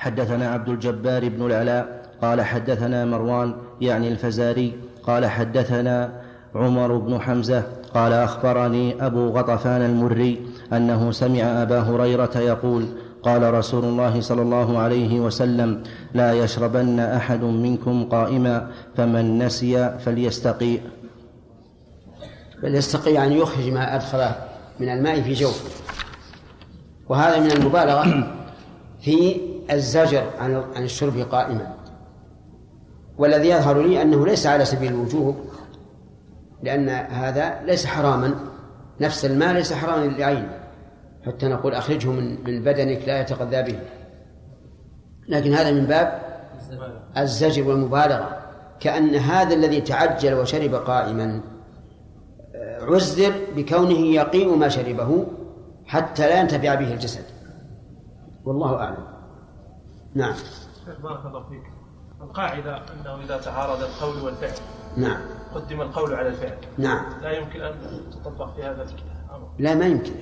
حدثنا عبد الجبار بن العلاء قال حدثنا مروان يعني الفزاري قال حدثنا عمر بن حمزة قال أخبرني أبو غطفان المري أنه سمع أبا هريرة يقول قال رسول الله صلى الله عليه وسلم لا يشربن أحد منكم قائما فمن نسي فليستقي فليستقي يعني يخرج ما ادخل من الماء في جوفه. وهذا من المبالغة في الزجر عن عن الشرب قائما. والذي يظهر لي أنه ليس على سبيل الوجوب لأن هذا ليس حراما. نفس الماء ليس حراما لعينه حتى نقول أخرجه من من بدنك لا يتغذى به. لكن هذا من باب الزجر والمبالغة. كأن هذا الذي تعجل وشرب قائما آه، عزر بكونه يقيم ما شربه حتى لا ينتفع به الجسد. والله أعلم. نعم. بارك الله فيك. القاعدة أنه إذا تعارض القول والفعل نعم. قدم القول على الفعل. نعم. لا يمكن أن تطبق في هذا الأمر لا ما يمكن.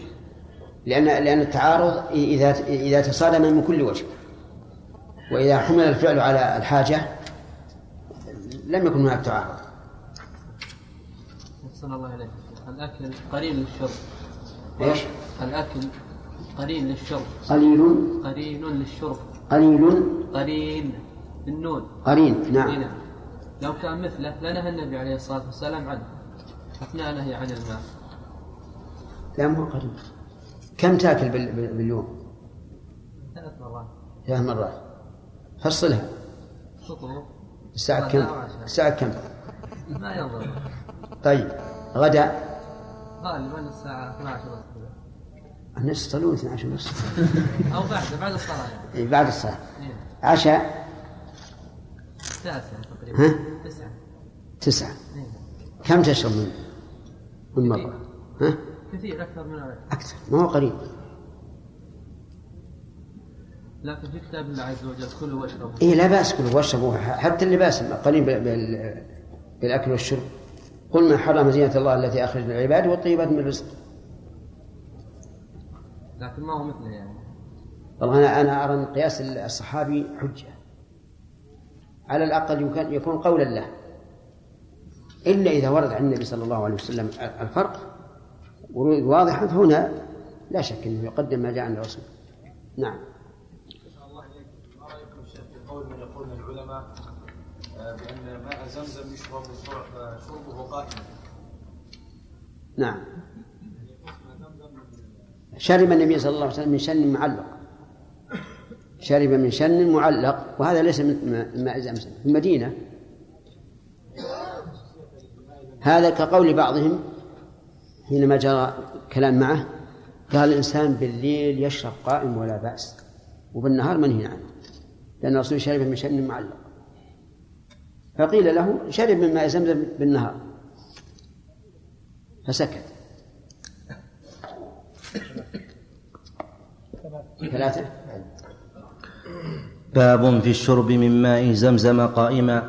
لأن لأن التعارض إذا إذا تصادم من كل وجه. وإذا حمل الفعل على الحاجة لم يكن هناك تعارض. أحسن الله إليك. الأكل قرين للشرب. إيش؟ الأكل قرين للشرب. قليل؟ قرين للشرب. قليل. قرين بالنون قرين نعم. نعم. لو كان مثله لنهى النبي عليه الصلاة والسلام عنه. أثناء نهي عن الماء. لا مو قرين كم تاكل بال- بال- باليوم؟ ثلاث مرات. ثلاث مرات. فصلها فطور. الساعة كم؟ الساعة كم؟ ما ينظر. طيب غدا غالبا الساعة 12 ونصف. الناس يصلون 12 ونصف. أو بعد بعد الصلاة يعني. بعد الصلاة. إيه. عشاء. تاسعة تقريبا. ها؟ تسعة. تسعة. إيه. كم تشرب من من مرة؟ ها؟ كثير أكثر من أكثر. ما هو قريب. لكن في كتاب الله عز وجل كلوا واشربوا. إيه لا بأس كلوا واشربوا. حتى اللباس قريب بال- بال- بالأكل والشرب. قل من حرم زينة الله التي أخرج للعباد والطيبات من الرزق. لكن ما هو مثله يعني. والله أنا أنا أرى أن قياس الصحابي حجة. على الأقل يكون يكون قولا له. إلا إذا ورد عن النبي صلى الله عليه وسلم الفرق. ورود واضحا فهنا لا شك أنه يقدم ما جاء عن الرسول. نعم. ما رأيكم في قول من يقول من العلماء بأن ماء زمزم يشرب شرب- شربه قائما نعم. شرب النبي صلى الله عليه وسلم من شن معلق. شرب من شن معلق وهذا ليس من ماء- زمزم في المدينة. هذا كقول بعضهم حينما جرى كلام معه قال الإنسان بالليل يشرب قائم ولا بأس وبالنهار منهي عنه لأن الرسول شرب من شن معلق. فقيل له شرب من ماء زمزم بالنهار فسكت. ثلاثة. باب في الشرب من ماء زمزم قائما.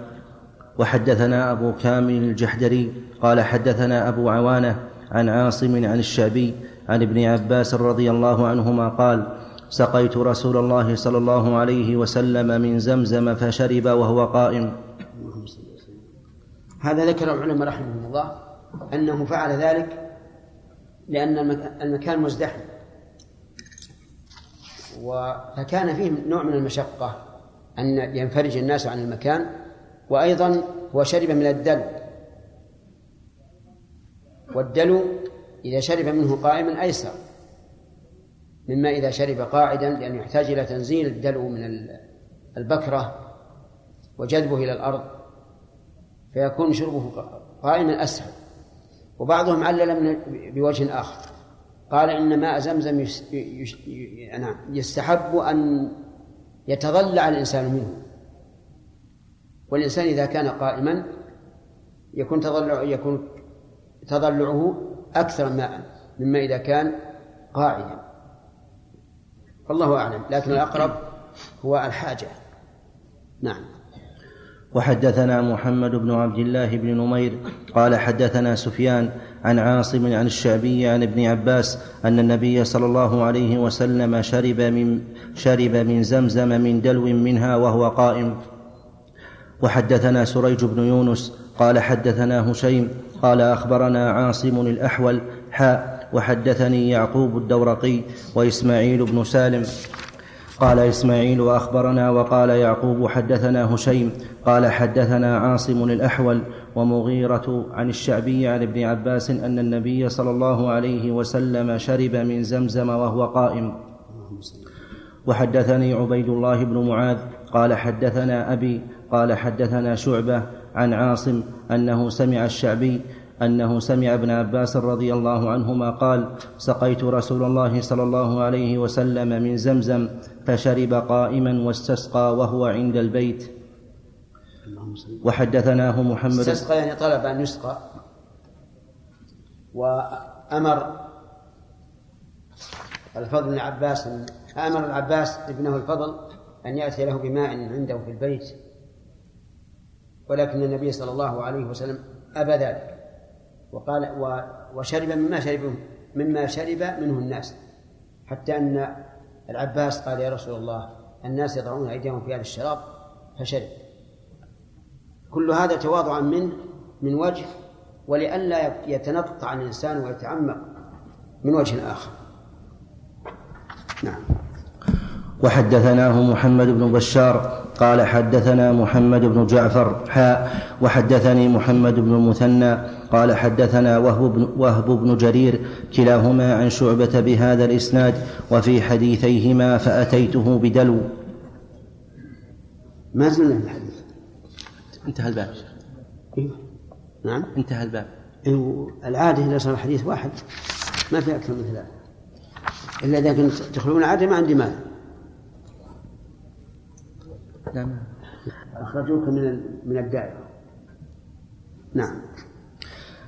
وحدثنا أبو كامل الجحدري قال حدثنا أبو عوانة عن عاصم عن الشعبي عن ابن عباس رضي الله عنهما قال سقيت رسول الله صلى الله عليه وسلم من زمزم فشرب وهو قائم. هذا ذكر العلماء رحمهم الله أنه فعل ذلك لأن المك- المكان مزدحم. فكان فيه نوع من المشقة أن ينفرج الناس عن المكان وأيضا هو شرب من الدلو والدلو إذا شرب منه قائما أيسر مما إذا شرب قاعدا لأنه يحتاج إلى تنزيل الدلو من ال- البكرة وجذبه إلى الأرض فيكون شربه قائما أسهل. وبعضهم علل من بوجه آخر. قال إن ماء زمزم يس يش ي- نعم يستحب أن يتضلع الإنسان منه. والإنسان إذا كان قائما يكون تضلع يكون تضلعه أكثر ماء مما إذا كان قاعدا. والله أعلم لكن الأقرب هو الحاجة. نعم. وحدثنا محمد بن عبد الله بن نمير قال حدثنا سفيان عن عاصم عن الشعبي عن ابن عباس أن النبي صلى الله عليه وسلم شرب من شرب من زمزم من دلو منها وهو قائم. وحدثنا سريج بن يونس قال حدثنا هشيم قال أخبرنا عاصم الأحول حاء وحدثني يعقوب الدورقي وإسماعيل بن سالم. قال إسماعيل وأخبرنا وقال يعقوب حدثنا هشيم قال حدثنا عاصم الأحول ومغيرة عن الشعبي عن ابن عباس أن النبي صلى الله عليه وسلم شرب من زمزم وهو قائم. وحدثني عبيد الله بن معاذ قال حدثنا أبي قال حدثنا شعبة عن عاصم أنه سمع الشعبي أنه سمع ابن عباس رضي الله عنهما قال سقيت رسول الله صلى الله عليه وسلم من زمزم فشرب قائما واستسقى وهو عند البيت. وحدثناه محمد استسقى يعني طلب أن يسقى. وأمر الفضل بن عباس أمر العباس ابنه الفضل أن يأتي له بماء عنده في البيت ولكن النبي صلى الله عليه وسلم أبى ذلك. وقال وشرب مما شرب مما شرب منه الناس. حتى أن العباس قال يا رسول الله الناس يضعون أيديهم في هذا الشراب فشرب. كل هذا تواضعا منه من وجه ولئلا يتنطع الإنسان ويتعمق من وجه آخر. نعم. وحدثناه محمد بن بشار قال حدثنا محمد بن جعفر حاء وحدثني محمد بن المثنى قال حدثنا وهب بن, وهب بن جرير كلاهما عن شعبة بهذا الإسناد وفي حديثيهما فأتيته بدلو. ما زلنا في الحديث. انتهى الباب. إيه؟ نعم. انتهى الباب. إيه العادة إذا صار الحديث واحد. ما في أكثر من ثلاثة. إلا إذا كنت تدخلون عادة ما عندي مال نعم. أخرجوك من من الدائرة. نعم.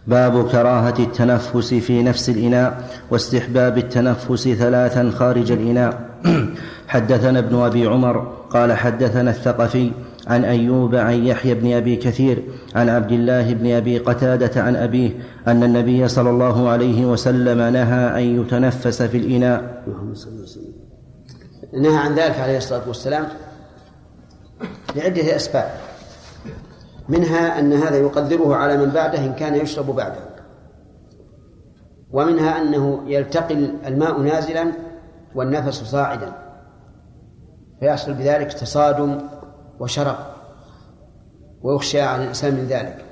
باب كراهة التنفس في نفس الإناء واستحباب التنفس ثلاثا خارج الإناء. حدثنا ابن أبي عمر قال حدثنا الثقفي عن أيوب عن يحيى بن أبي كثير عن عبد الله بن أبي قتادة عن أبيه أن النبي صلى الله عليه وسلم نهى أن يتنفس في الإناء. نهى عن ذلك عليه الصلاة والسلام لعدة أسباب. منها أن هذا يقدره على من بعده إن كان يشرب بعده. ومنها أنه يلتقي الماء نازلا والنفس صاعدا. فيحصل بذلك تصادم وشرق ويخشى على الإنسان من ذلك.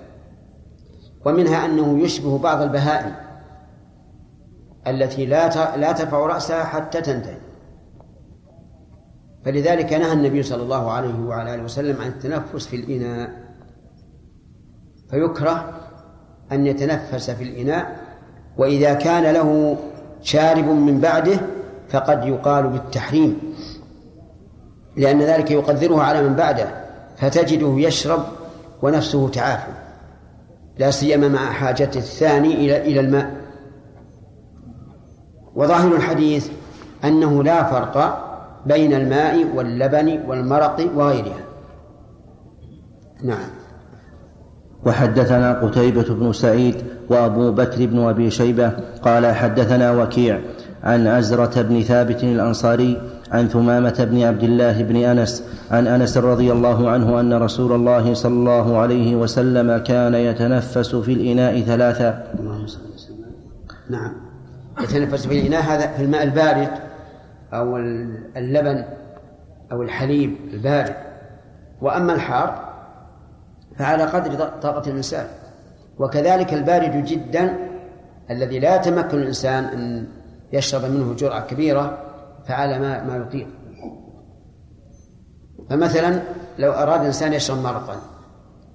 ومنها أنه يشبه بعض البهائم التي لا لا ترفع رأسها حتى تنتهي. فلذلك نهى النبي صلى الله عليه وعلى آله وسلم عن التنفس في الإناء. فيكره أن يتنفس في الإناء وإذا كان له شارب من بعده فقد يقال بالتحريم لأن ذلك يقدره على من بعده فتجده يشرب ونفسه تعافى لا سيما مع حاجة الثاني إلى إلى الماء. وظاهر الحديث أنه لا فرق بين الماء واللبن والمرق وغيرها. نعم. وحدثنا قتيبة بن سعيد وأبو بكر بن أبي شيبة قال حدثنا وكيع عن عزرة بن ثابت الأنصاري عن ثمامة بن عبد الله بن أنس عن أنس رضي الله عنه أن رسول الله صلى الله عليه وسلم كان يتنفس في الإناء ثلاثا نعم. يتنفس في الإناء هذا في الماء البارد أو اللبن أو الحليب البارد. وأما الحار فعلى قدر طاقة الإنسان. وكذلك البارد جدا الذي لا يتمكن الإنسان أن يشرب منه جرعة كبيرة فعلى ما ما يطيق. فمثلا لو أراد إنسان يشرب مرقا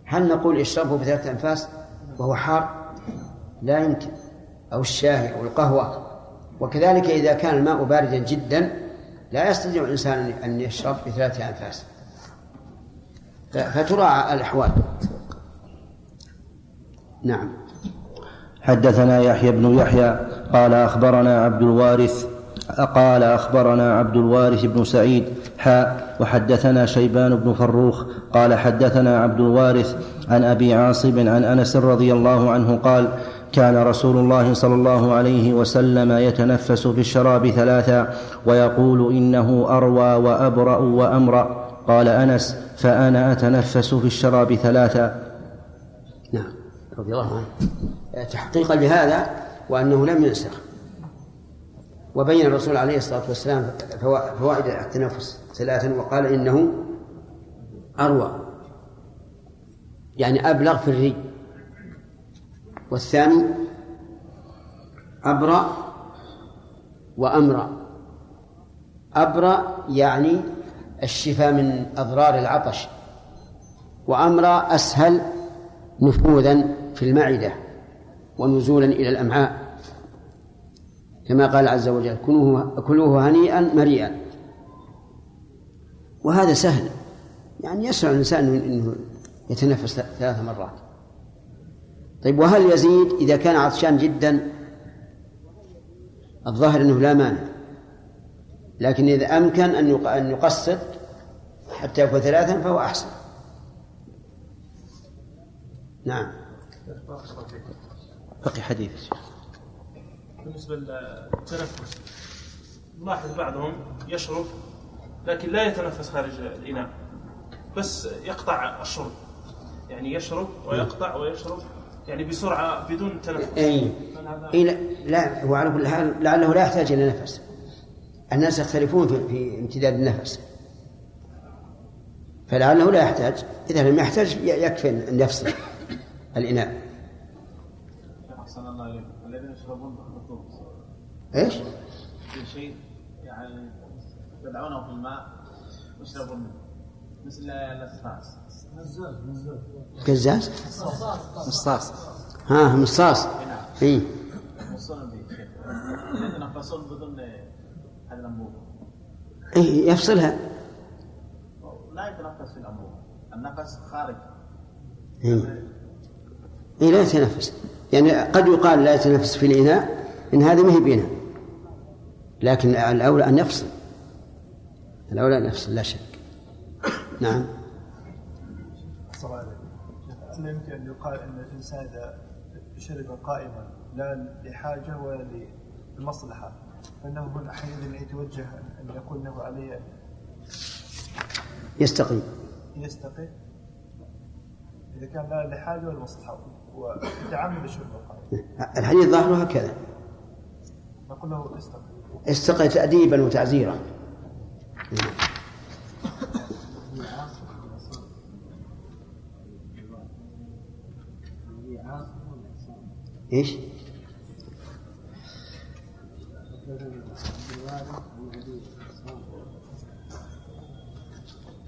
هل نقول اشربه بثلاثة أنفاس وهو حار؟ لا يمكن. أو الشاي أو القهوة. وكذلك إذا كان الماء باردا جدا لا يستطيع الإنسان أن يشرب بثلاثة أنفاس. فتراعى الأحوال. نعم. حدثنا يحيى بن يحيى قال أخبرنا عبد الوارث قال أخبرنا عبد الوارث بن سعيد حاء وحدثنا شيبان بن فروخ قال حدثنا عبد الوارث عن أبي عاصب عن أنس رضي الله عنه قال كان رسول الله صلى الله عليه وسلم يتنفس في الشراب ثلاثا ويقول إنه أروى وأبرأ وأمرأ. قال أنس فأنا أتنفس في الشراب ثلاثا نعم رضي الله عنه. تحقيقا لهذا وأنه لم ينسخ. وبين الرسول عليه الصلاة والسلام فوائد التنفس ثلاثا وقال إنه أروى. يعني أبلغ في الري. والثاني أبرأ وأمرأ. أبرأ يعني الشفاء من أضرار العطش وأمرأ أسهل نفوذا في المعدة ونزولا إلى الأمعاء. كما قال عز وجل كلوه, هنيئا مريئا. وهذا سهل يعني يسرع الإنسان أنه يتنفس ثلاث مرات. طيب وهل يزيد إذا كان عطشان جدا؟ الظاهر أنه لا مانع لكن إذا أمكن أن يقصد حتى يكون ثلاثا فهو أحسن. نعم. بقي حديث بالنسبة للتنفس نلاحظ بعضهم يشرب لكن لا يتنفس خارج الإناء بس يقطع الشرب. يعني يشرب ويقطع ويشرب يعني بسرعة بدون تنفس. أي إيه لا, لا هو على كل حال لعله لا يحتاج إلى نفس. الناس يختلفون في, في امتداد النفس. فلعله لا يحتاج. إذا لم يحتاج يكفي أن يفصل الإناء. أحسن الله إليك الذين يشربون الخبز إيش؟ في شيء يعني يدعونه في الماء ويشربون منه مثل الأسفاس قزاز؟ مصاص. ها مصاص. إي. يوصلون به شيخ يتنفسون بدون هذا الأنبوب إيه يفصلها لا يتنفس في الأنبوب النفس خارج إيه. إيه لا يتنفس. يعني قد يقال لا يتنفس في الإناء إن هذه ما هي بينها لكن الأولى أن يفصل. الأولى أن يفصل لا شك. نعم. هل يمكن أن يقال أن الإنسان إذا شرب قائما لا لحاجة ولا لمصلحة فإنه هنا حينئذ يتوجه أن يقول له علي؟ يستقيم. يستقي إذا كان لا لحاجة ولا مصلحة. ويتعمد شرب القائم الحديث ظاهره هكذا. نقول له استقي استقي تأديبا وتعزيرا. إيش؟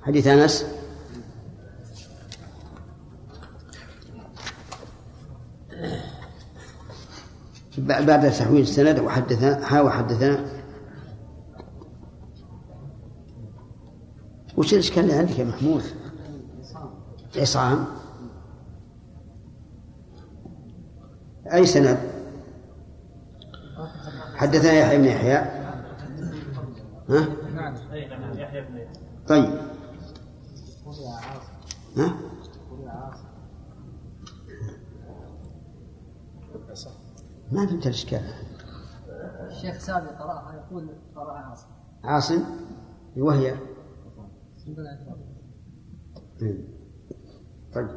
حديث أنس؟ بعد تحويل السند وحدثنا ها وحدثنا. وش الإشكال اللي عندك يا محمود؟ عصام. أي سند؟ حدثنا يحيى بن يحيى. ها؟ طيب. ها؟ ما فهمت الإشكال. الشيخ سامي قرأها يقول قرأها عاصم. عاصم؟ وهي؟ طيب.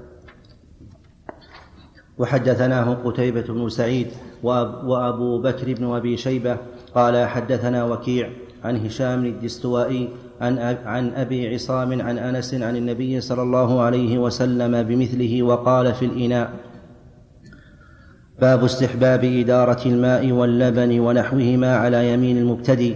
وحدثناه قتيبة بن سعيد وأبو بكر بن أبي شيبة قال حدثنا وكيع عن هشام الدستوائي عن, عن أبي عصام عن أنس عن النبي صلى الله عليه وسلم بمثله وقال في الإناء باب استحباب إدارة الماء واللبن ونحوهما على يمين المبتدئ.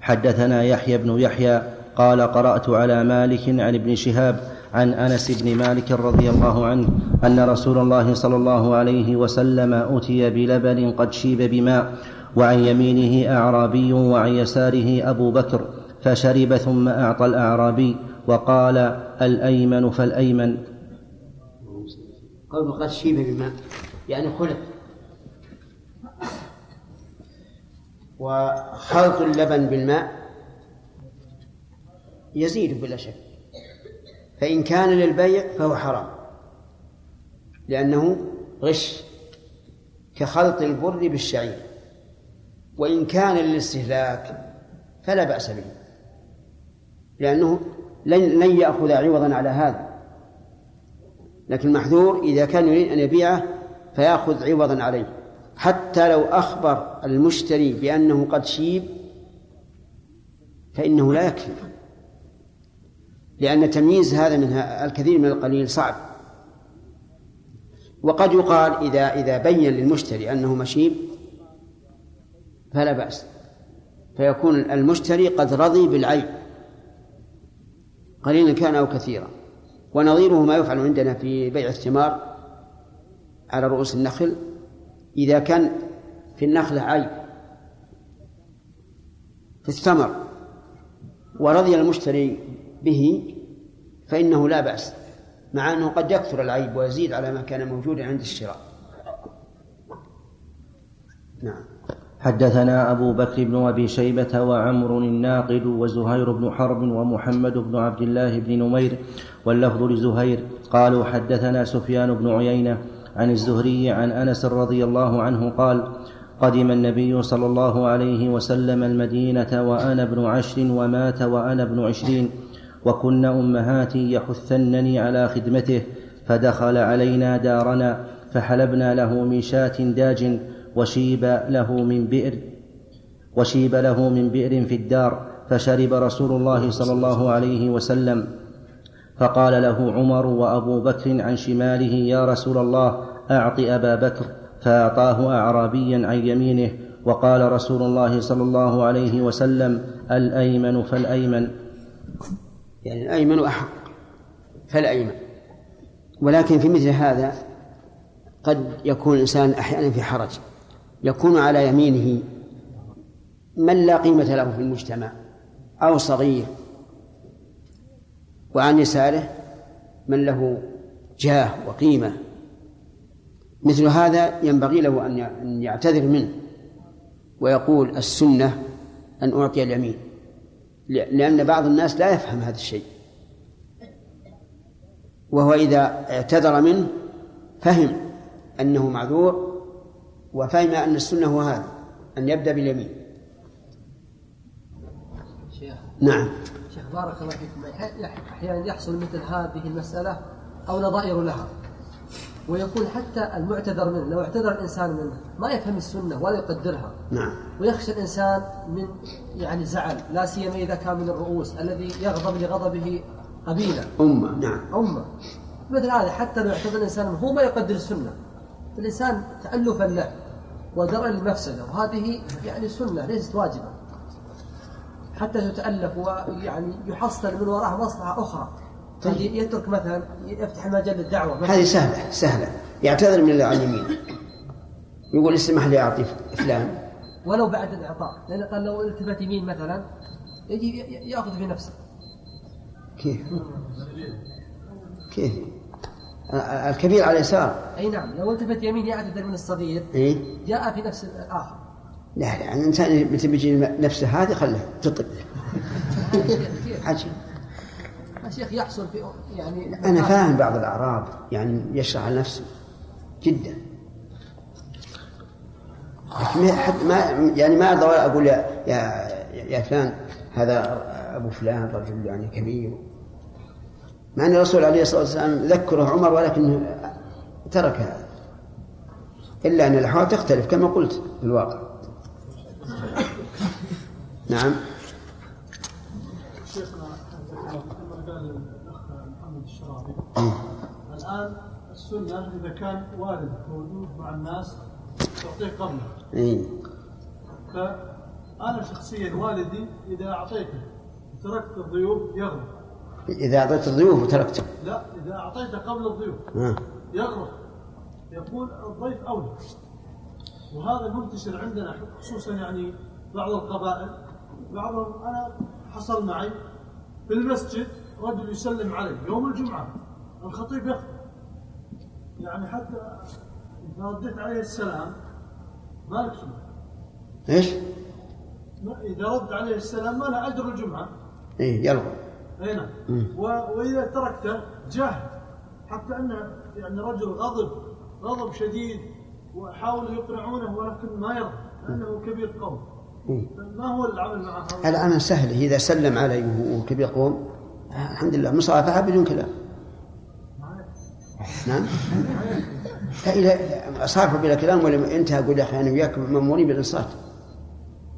حدثنا يحيى بن يحيى قال قرأت على مالك عن ابن شهاب عن أنس بن مالك رضي الله عنه أن رسول الله صلى الله عليه وسلم اتي بلبن قد شيب بماء وعن يمينه أعرابي وعن يساره أبو بكر فشرب ثم أعطى الأعرابي وقال الأيمن فالأيمن. قول قد شيب بماء يعني خلق. وخلط اللبن بالماء يزيد بلا شك. فإن كان للبيع فهو حرام لأنه غش كخلط البر بالشعير. وإن كان للاستهلاك فلا بأس به. لأنه لن لن يأخذ عوضا على هذا. لكن المحذور إذا كان يريد أن يبيعه فيأخذ عوضا عليه. حتى لو أخبر المشتري بأنه قد شيب فإنه لا يكفي. لأن تمييز هذا من الكثير من القليل صعب. وقد يقال إذا إذا بين للمشتري أنه مشيب فلا بأس. فيكون المشتري قد رضي بالعيب. قليلا كان أو كثيرا. ونظيره ما يفعل عندنا في بيع الثمار على رؤوس النخل إذا كان في النخلة عيب في الثمر ورضي المشتري به فإنه لا بأس مع أنه قد يكثر العيب ويزيد على ما كان موجودا عند الشراء. نعم. حدثنا أبو بكر بن أبي شيبة وعمر الناقد وزهير بن حرب ومحمد بن عبد الله بن نمير واللفظ لزهير. قالوا حدثنا سفيان بن عيينة عن الزهري عن أنس رضي الله عنه قال قدم النبي صلى الله عليه وسلم المدينة وأنا ابن عشر ومات وأنا ابن عشرين وكن أمهاتي يحثنني على خدمته فدخل علينا دارنا فحلبنا له من شاة داج وشيب له من بئر وشيب له من بئر في الدار فشرب رسول الله صلى الله عليه وسلم. فقال له عمر وأبو بكر عن شماله يا رسول الله اعط أبا بكر. فأعطاه اعرابيا عن يمينه وقال رسول الله صلى الله عليه وسلم الأيمن فالأيمن. يعني الأيمن أحق فالأيمن. ولكن في مثل هذا قد يكون الإنسان أحيانا في حرج. يكون على يمينه من لا قيمة له في المجتمع أو صغير وعن يساره من له جاه وقيمة. مثل هذا ينبغي له أن يعتذر منه ويقول السنة أن أعطي اليمين لأن بعض الناس لا يفهم هذا الشيء. وهو إذا اعتذر منه فهم أنه معذور وفهم أن السنة هو هذا أن يبدأ باليمين. شيخ. نعم. شيخ بارك الله فيكم. أحيانا يحصل مثل هذه المسألة أو نظائر لها ويكون حتى المعتذر منه لو اعتذر الإنسان منه ما يفهم السنة ولا يقدرها. نعم. ويخشى الإنسان من يعني زعل لا سيما إذا كان من الرؤوس الذي يغضب لغضبه قبيلة. أمة نعم. أمة. مثل هذا حتى لو اعتذر الإنسان منه هو ما يقدر السنة. الإنسان تألفا له. ودرءا للمفسدة وهذه يعني سنة ليست واجبة. حتى تتألف ويعني يحصل من وراءها مصلحة أخرى. طيب. يترك مثلا يفتح مجال للدعوة هذه سهلة سهلة. يعتذر من يمينه. يقول اسمح لي أعطي فلان. ولو بعد الإعطاء. لأن قال لو التفت يمين مثلا يجي يأخذ في نفسه. كيف؟ كيف؟ الكبير على اليسار. أي نعم لو التفت يمين يعتذر من الصغير. إيه؟ جاء في نفس الآخر. لا لا الانسان متى بيجي نفسه هذه خله تطق عجيب شيخ يحصل في يعني أنا فاهم بعض الأعراب يعني يشرح على نفسه جدا. ما يعني ما ارضى أقول يا يا يا فلان هذا أبو فلان رجل يعني كبير. مع أن الرسول عليه الصلاة والسلام ذكره عمر ولكنه ترك هذا. إلا أن الأحوال تختلف كما قلت في الواقع. نعم. شيخنا قال محمد الشرابي الآن السنة إذا كان والد موجود مع الناس تعطيه قبله. إي. فأنا شخصيا والدي إذا أعطيته تركت الضيوف يغضب إذا أعطيت الضيوف وتركته. لا إذا أعطيته قبل الضيوف. آه. يقول الضيف أولى. وهذا منتشر عندنا خصوصا يعني بعض القبائل. بعضهم أنا حصل معي في المسجد رجل يسلم علي يوم الجمعة. الخطيب يخطب يعني حتى إذا رديت عليه السلام ما لك؟ ما- إذا رد عليه السلام ما له أجر الجمعة. إيه يلغو. أي نعم. و- وإذا تركته جاهد حتى أن يعني رجل غضب غضب شديد وحاولوا يقنعونه ولكن ما يرضى لأنه كبير قوم. ما هو العمل مع هؤلاء؟ العمل سهل. إذا سلم عليه وهو كبير قوم الحمد لله. مصافحة بدون كلام. نعم. لا إذا صافحوا بلا كلام ولا انتهى. أقول يا أخي أنا وياك مأمورين بالإنصات.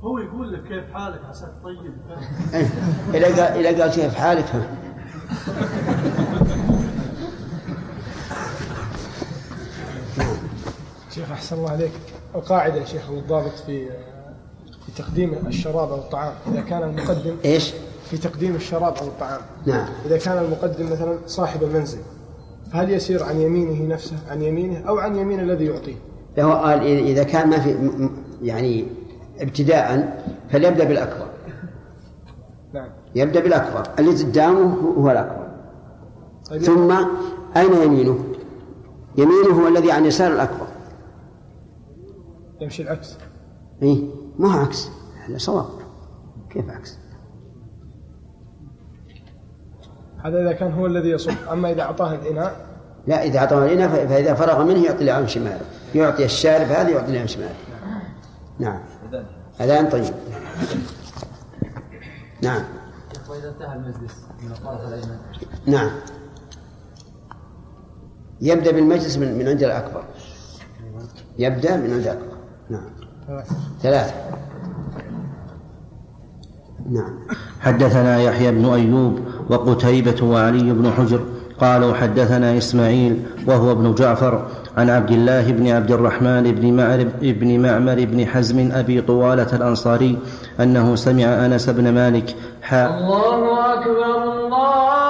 هو يقول لك كيف حالك عساك طيب إيه. إذا قال إذا قال كيف حالك ها. شيخ أحسن الله عليك القاعدة يا شيخ والضابط في في تقديم الشراب أو الطعام إذا كان المقدم إيش؟ في تقديم الشراب أو الطعام نعم إذا كان المقدم مثلا صاحب المنزل فهل يسير عن يمينه نفسه عن يمينه أو عن يمين الذي يعطيه هو قال إذا كان ما في يعني ابتداء فليبدأ بالأكبر. نعم. يبدأ بالأكبر. الذي قدامه هو الأكبر. طيب. ثم أين يمينه؟ يمينه هو الذي عن يسار الأكبر. يمشي العكس. إيه ما هو عكس. هذا صواب. كيف عكس؟ هذا إذا كان هو الذي يصب. أما إذا أعطاه الإناء؟ لا إذا أعطاه الإناء فإذا فرغ منه يعطي عن شماله. يعطي الشارب هذا يعطي عن شماله. نعم. أذان طيب. نعم. وإذا انتهى المجلس من الطرف الأيمن نعم. يبدأ بالمجلس من, من عند الأكبر. يبدأ من عند الأكبر. نعم. ثلاثة. نعم. حدثنا يحيى بن أيوب وقتيبة وعلي بن حجر قالوا حدثنا إسماعيل وهو ابن جعفر عن عبد الله بن عبد الرحمن بن معمر بن معمر بن حزم أبي طوالة الأنصاري أنه سمع أنس بن مالك حاء الله أكبر الله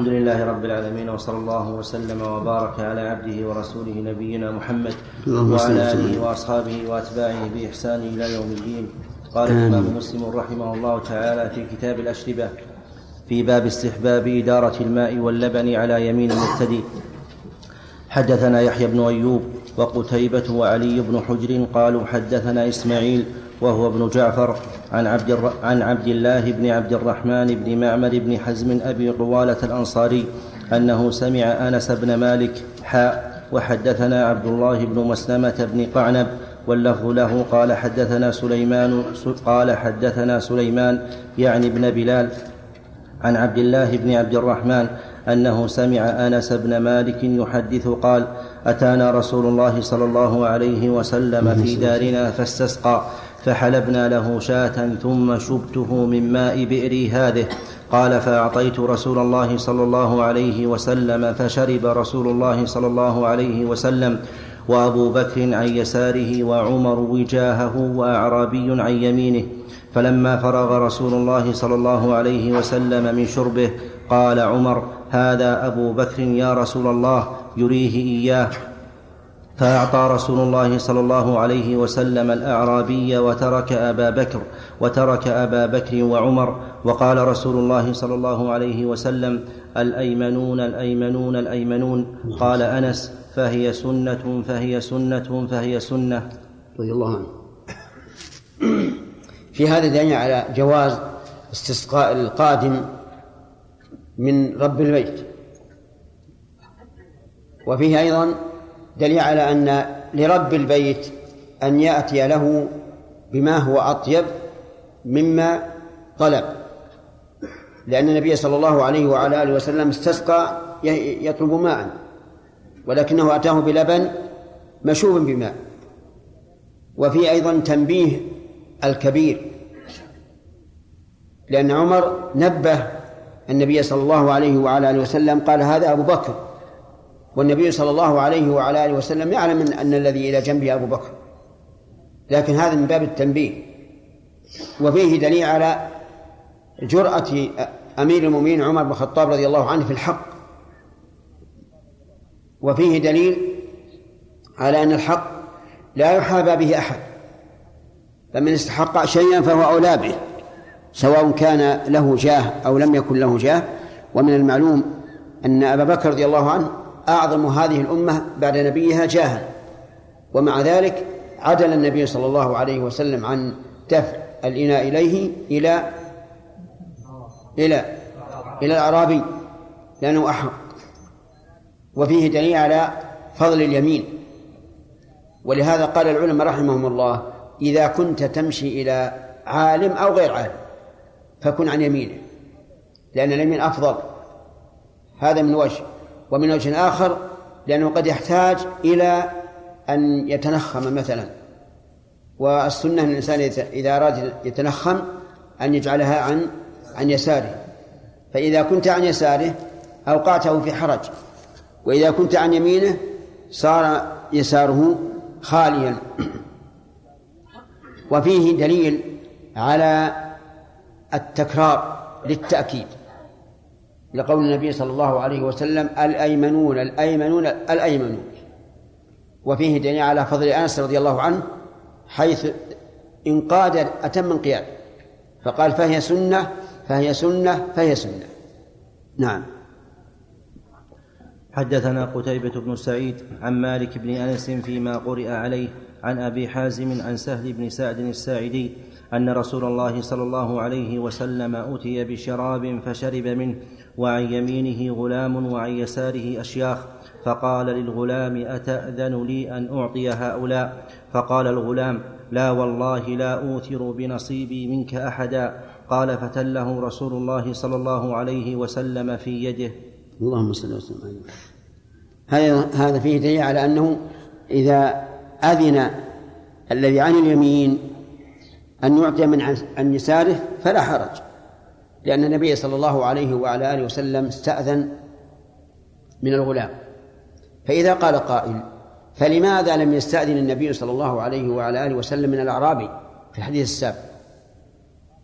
الحمد لله رب العالمين وصلى الله وسلم وبارك على عبده ورسوله نبينا محمد وعلى. آله وأصحابه وأتباعه بإحسان إلى يوم الدين. قال الإمام مسلم رحمه الله تعالى في كتاب الأشربة في باب استحباب إدارة الماء واللبن على يمين المبتدئ. حدثنا يحيى بن أيوب وقتيبة وعلي بن حجر قالوا حدثنا إسماعيل وهو ابن جعفر عن عبد الر... عن عبد الله بن عبد الرحمن بن معمر بن حزم أبي طوالة الأنصاري أنه سمع أنس بن مالك حاء وحدثنا عبد الله بن مسلمة بن قعنب واللفظ له قال حدثنا سليمان قال حدثنا سليمان يعني ابن بلال عن عبد الله بن عبد الرحمن أنه سمع أنس بن مالك يحدث قال أتانا رسول الله صلى الله عليه وسلم في دارنا فاستسقى. فحلبنا له شاة ثم شبته من ماء بئري هذه. قال فأعطيت رسول الله صلى الله عليه وسلم فشرب رسول الله صلى الله عليه وسلم. وأبو بكر عن يساره وعمر وجاهه وأعرابي عن يمينه. فلما فرغ رسول الله صلى الله عليه وسلم من شربه قال عمر هذا أبو بكر يا رسول الله يريه إياه. فأعطى رسول الله صلى الله عليه وسلم الأعرابي وترك أبا بكر وترك أبا بكر وعمر وقال رسول الله صلى الله عليه وسلم الأيمنون الأيمنون الأيمنون. قال أنس فهي سنة فهي سنة فهي سنة. رضي الله عنه. في هذا دليل على جواز استسقاء القادم من رب البيت. وفيه أيضا دليل على أن لرب البيت أن يأتي له بما هو أطيب مما طلب. لأن النبي صلى الله عليه وعلى آله وسلم استسقى يطلب ماء ولكنه أتاه بلبن مشوب بماء. وفي أيضا تنبيه الكبير لأن عمر نبه النبي صلى الله عليه وعلى آله وسلم قال هذا أبو بكر. والنبي صلى الله عليه وعلى آله وسلم يعلم أن الذي إلى جنبه أبو بكر. لكن هذا من باب التنبيه. وفيه دليل على جرأة أمير المؤمنين عمر بن الخطاب رضي الله عنه في الحق. وفيه دليل على أن الحق لا يحابى به أحد. فمن استحق شيئا فهو أولى به سواء كان له جاه أو لم يكن له جاه. ومن المعلوم أن أبا بكر رضي الله عنه أعظم هذه الأمة بعد نبيها جاها ومع ذلك عدل النبي صلى الله عليه وسلم عن دفع الإناء إليه إلى إلى إلى الأعرابي لأنه أحق وفيه دليل على فضل اليمين. ولهذا قال العلماء رحمهم الله إذا كنت تمشي إلى عالم أو غير عالم فكن عن يمينه لأن اليمين أفضل. هذا من وجه ومن وجه آخر لأنه قد يحتاج إلى أن يتنخم مثلا. والسنة أن الإنسان إذا أراد يتنخم أن يجعلها عن عن يساره. فإذا كنت عن يساره أوقعته في حرج. وإذا كنت عن يمينه صار يساره خاليا. وفيه دليل على التكرار للتأكيد. لقول النبي صلى الله عليه وسلم الأيمنون الأيمنون الأيمنون. وفيه دليل على فضل أنس رضي الله عنه حيث انقاد أتم انقياد. فقال فهي سنة فهي سنة فهي سنة. نعم. حدثنا قتيبة بن سعيد عن مالك بن أنس فيما قرئ عليه عن أبي حازم عن سهل بن سعد الساعدي أن رسول الله صلى الله عليه وسلم أتي بشراب فشرب منه وعن يمينه غلام وعن يساره أشياخ فقال للغلام أتأذن لي أن أعطي هؤلاء؟ فقال الغلام لا والله لا أوثر بنصيبي منك أحدا. قال فتله رسول الله صلى الله عليه وسلم في يده. اللهم صل وسلم هذا هذا فيه دليل على أنه إذا أذن الذي عن اليمين أن يعطي من عن يساره فلا حرج. لأن النبي صلى الله عليه وعلى آله وسلم استأذن من الغلام. فإذا قال قائل فلماذا لم يستأذن النبي صلى الله عليه وعلى آله وسلم من الأعرابي في الحديث السابق؟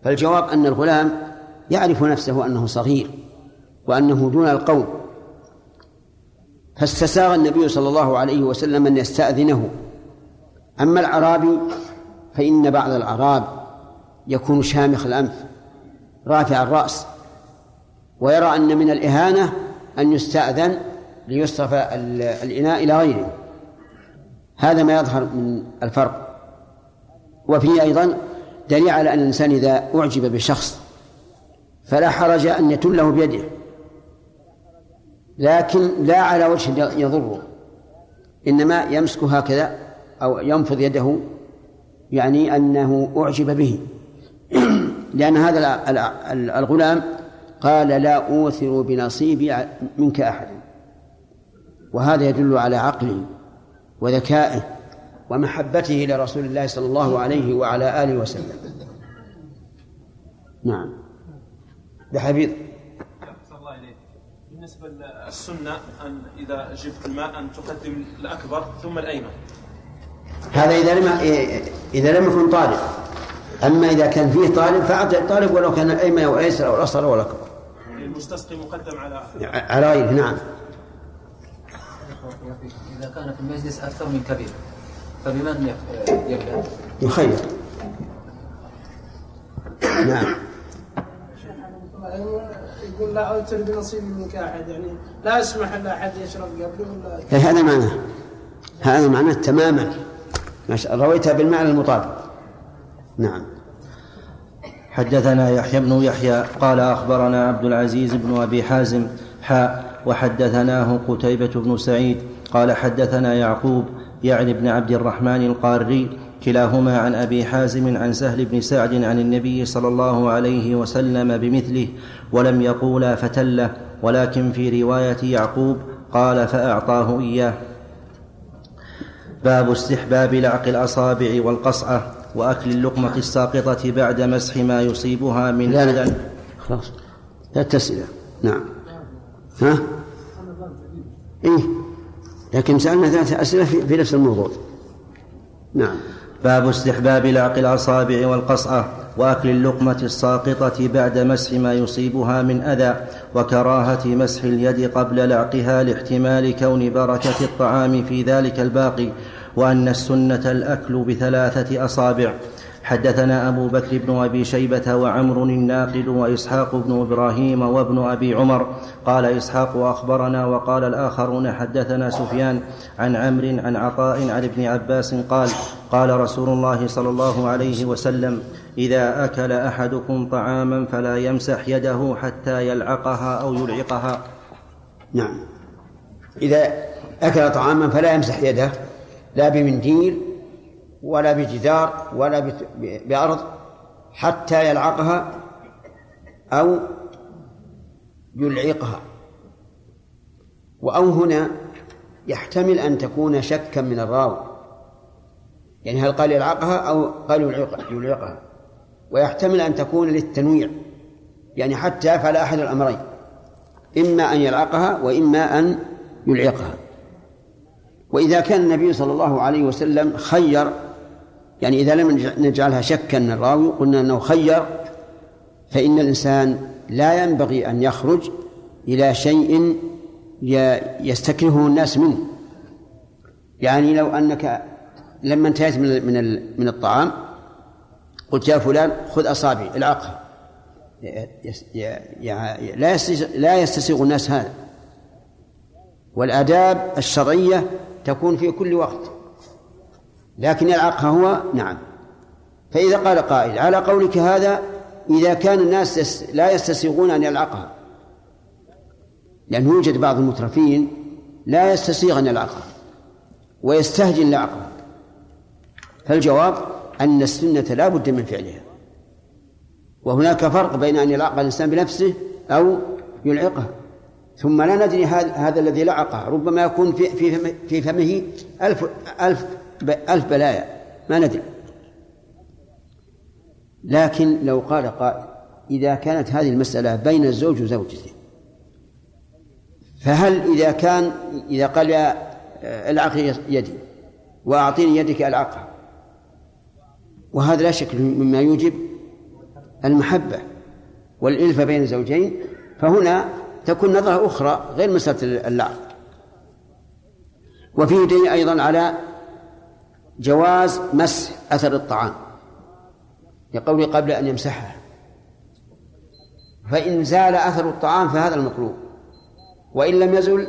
فالجواب أن الغلام يعرف نفسه أنه صغير وأنه دون القوم فاستساغ النبي صلى الله عليه وسلم أن يستأذنه. أما الأعرابي فإن بعض الأعراب يكون شامخ الأنف. رافع الرأس ويرى أن من الإهانة أن يستأذن ليصرف الإناء إلى غيره. هذا ما يظهر من الفرق. وفيه أيضا دليل على أن الإنسان إذا أعجب بشخص فلا حرج أن يتله بيده لكن لا على وجه يضره إنما يمسك هكذا أو ينفض يده يعني أنه أعجب به. لأن هذا الغلام قال لا أوثر بنصيبي منك أحدا وهذا يدل على عقله وذكائه ومحبته لرسول الله صلى الله عليه وعلى آله وسلم. نعم. بحبيب. بالنسبة للسنة أن إذا جبت الماء أن تقدم الأكبر ثم الأيمن. هذا إذا لم إذا لم يكن طالب أما إذا كان فيه طالب فأعطي الطالب ولو كان الأيمن أو الأيسر أو الأصغر أو الأكبر. المستسقي مقدم على على غيره نعم. إذا كان في المجلس أكثر من كبير فبمن يبدأ؟ يخير. نعم. يقول لا أوتر بنصيبي منك أحد يعني لا أسمح لاحد يشرب قبلي ولا إيه، هذا معناه هذا معناه تماما. رويتها بالمعنى المطابق. نعم. حدثنا يحيى بن يحيى قال أخبرنا عبد العزيز بن أبي حازم حاء وحدثناه قتيبة بن سعيد قال حدثنا يعقوب يعني ابن عبد الرحمن القاري كلاهما عن أبي حازم عن سهل بن سعد عن النبي صلى الله عليه وسلم بمثله ولم يقولا فتله ولكن في رواية يعقوب قال فأعطاه إياه. باب استحباب لعق الأصابع والقصعة. وأكل اللقمة الساقطة بعد مسح ما يصيبها من لا لا خلاص. لا تسئله نعم. ها؟ إيه. لكن سألنا ثلاث أسئلة في نفس الموضوع. نعم. باب استحباب لعق الأصابع والقصعة وأكل اللقمة الساقطة بعد مسح ما يصيبها من أذى وكراهة مسح اليد قبل لعقها لاحتمال كون بركة الطعام في ذلك الباقي وأن السنة الأكل بثلاثة أصابع. حدثنا أبو بكر بن أبي شيبة وعمر الناقد وإسحاق بن إبراهيم وابن أبي عمر. قال إسحاق أخبرنا وقال الآخرون حدثنا سفيان عن عمرو عن عطاء عن ابن عباس قال قال رسول الله صلى الله عليه وسلم إذا أكل أحدكم طعاما فلا يمسح يده حتى يلعقها أو يلعقها. نعم. إذا أكل طعاما فلا يمسح يده. لا بمنديل ولا بجدار ولا بأرض حتى يلعقها أو يلعقها. وأو هنا يحتمل أن تكون شكا من الراوي يعني هل قال يلعقها أو قال يلعقها. ويحتمل أن تكون للتنويع. يعني حتى فلا أحد الأمرين. إما أن يلعقها وإما أن يلعقها. وإذا كان النبي صلى الله عليه وسلم خير يعني إذا لم نجعلها شكا الراوي قلنا أنه خير فإن الإنسان لا ينبغي أن يخرج إلى شيء يستكرهه الناس منه. يعني لو أنك لما انتهيت من من من الطعام قلت يا فلان خذ أصابعي العقها. لا لا يستسيغ الناس هذا. والآداب الشرعية تكون في كل وقت. لكن يلعقها هو نعم. فإذا قال قائل على قولك هذا إذا كان الناس لا يستسيغون أن يلعقها. لأنه يوجد بعض المترفين لا يستسيغ أن يلعقها ويستهجن لعقها. فالجواب أن السنة لا بد من فعلها. وهناك فرق بين أن يلعق الإنسان بنفسه أو يلعقها. ثم لا ندري هذا, الذي لعقه. ربما يكون في في في فمه ألف ألف ألف بلايا. ما ندري. لكن لو قال قائل إذا كانت هذه المسألة بين الزوج وزوجته فهل إذا كان إذا قال العق يدي وأعطيني يدك ألعقها. وهذا لا شك مما يوجب المحبة والإلفة بين الزوجين فهنا تكون نظرة أخرى غير مسألة اللعب. وفيه دليل أيضا على جواز مسح أثر الطعام. لقوله قبل أن يمسحها فإن زال أثر الطعام فهذا المطلوب. وإن لم يزل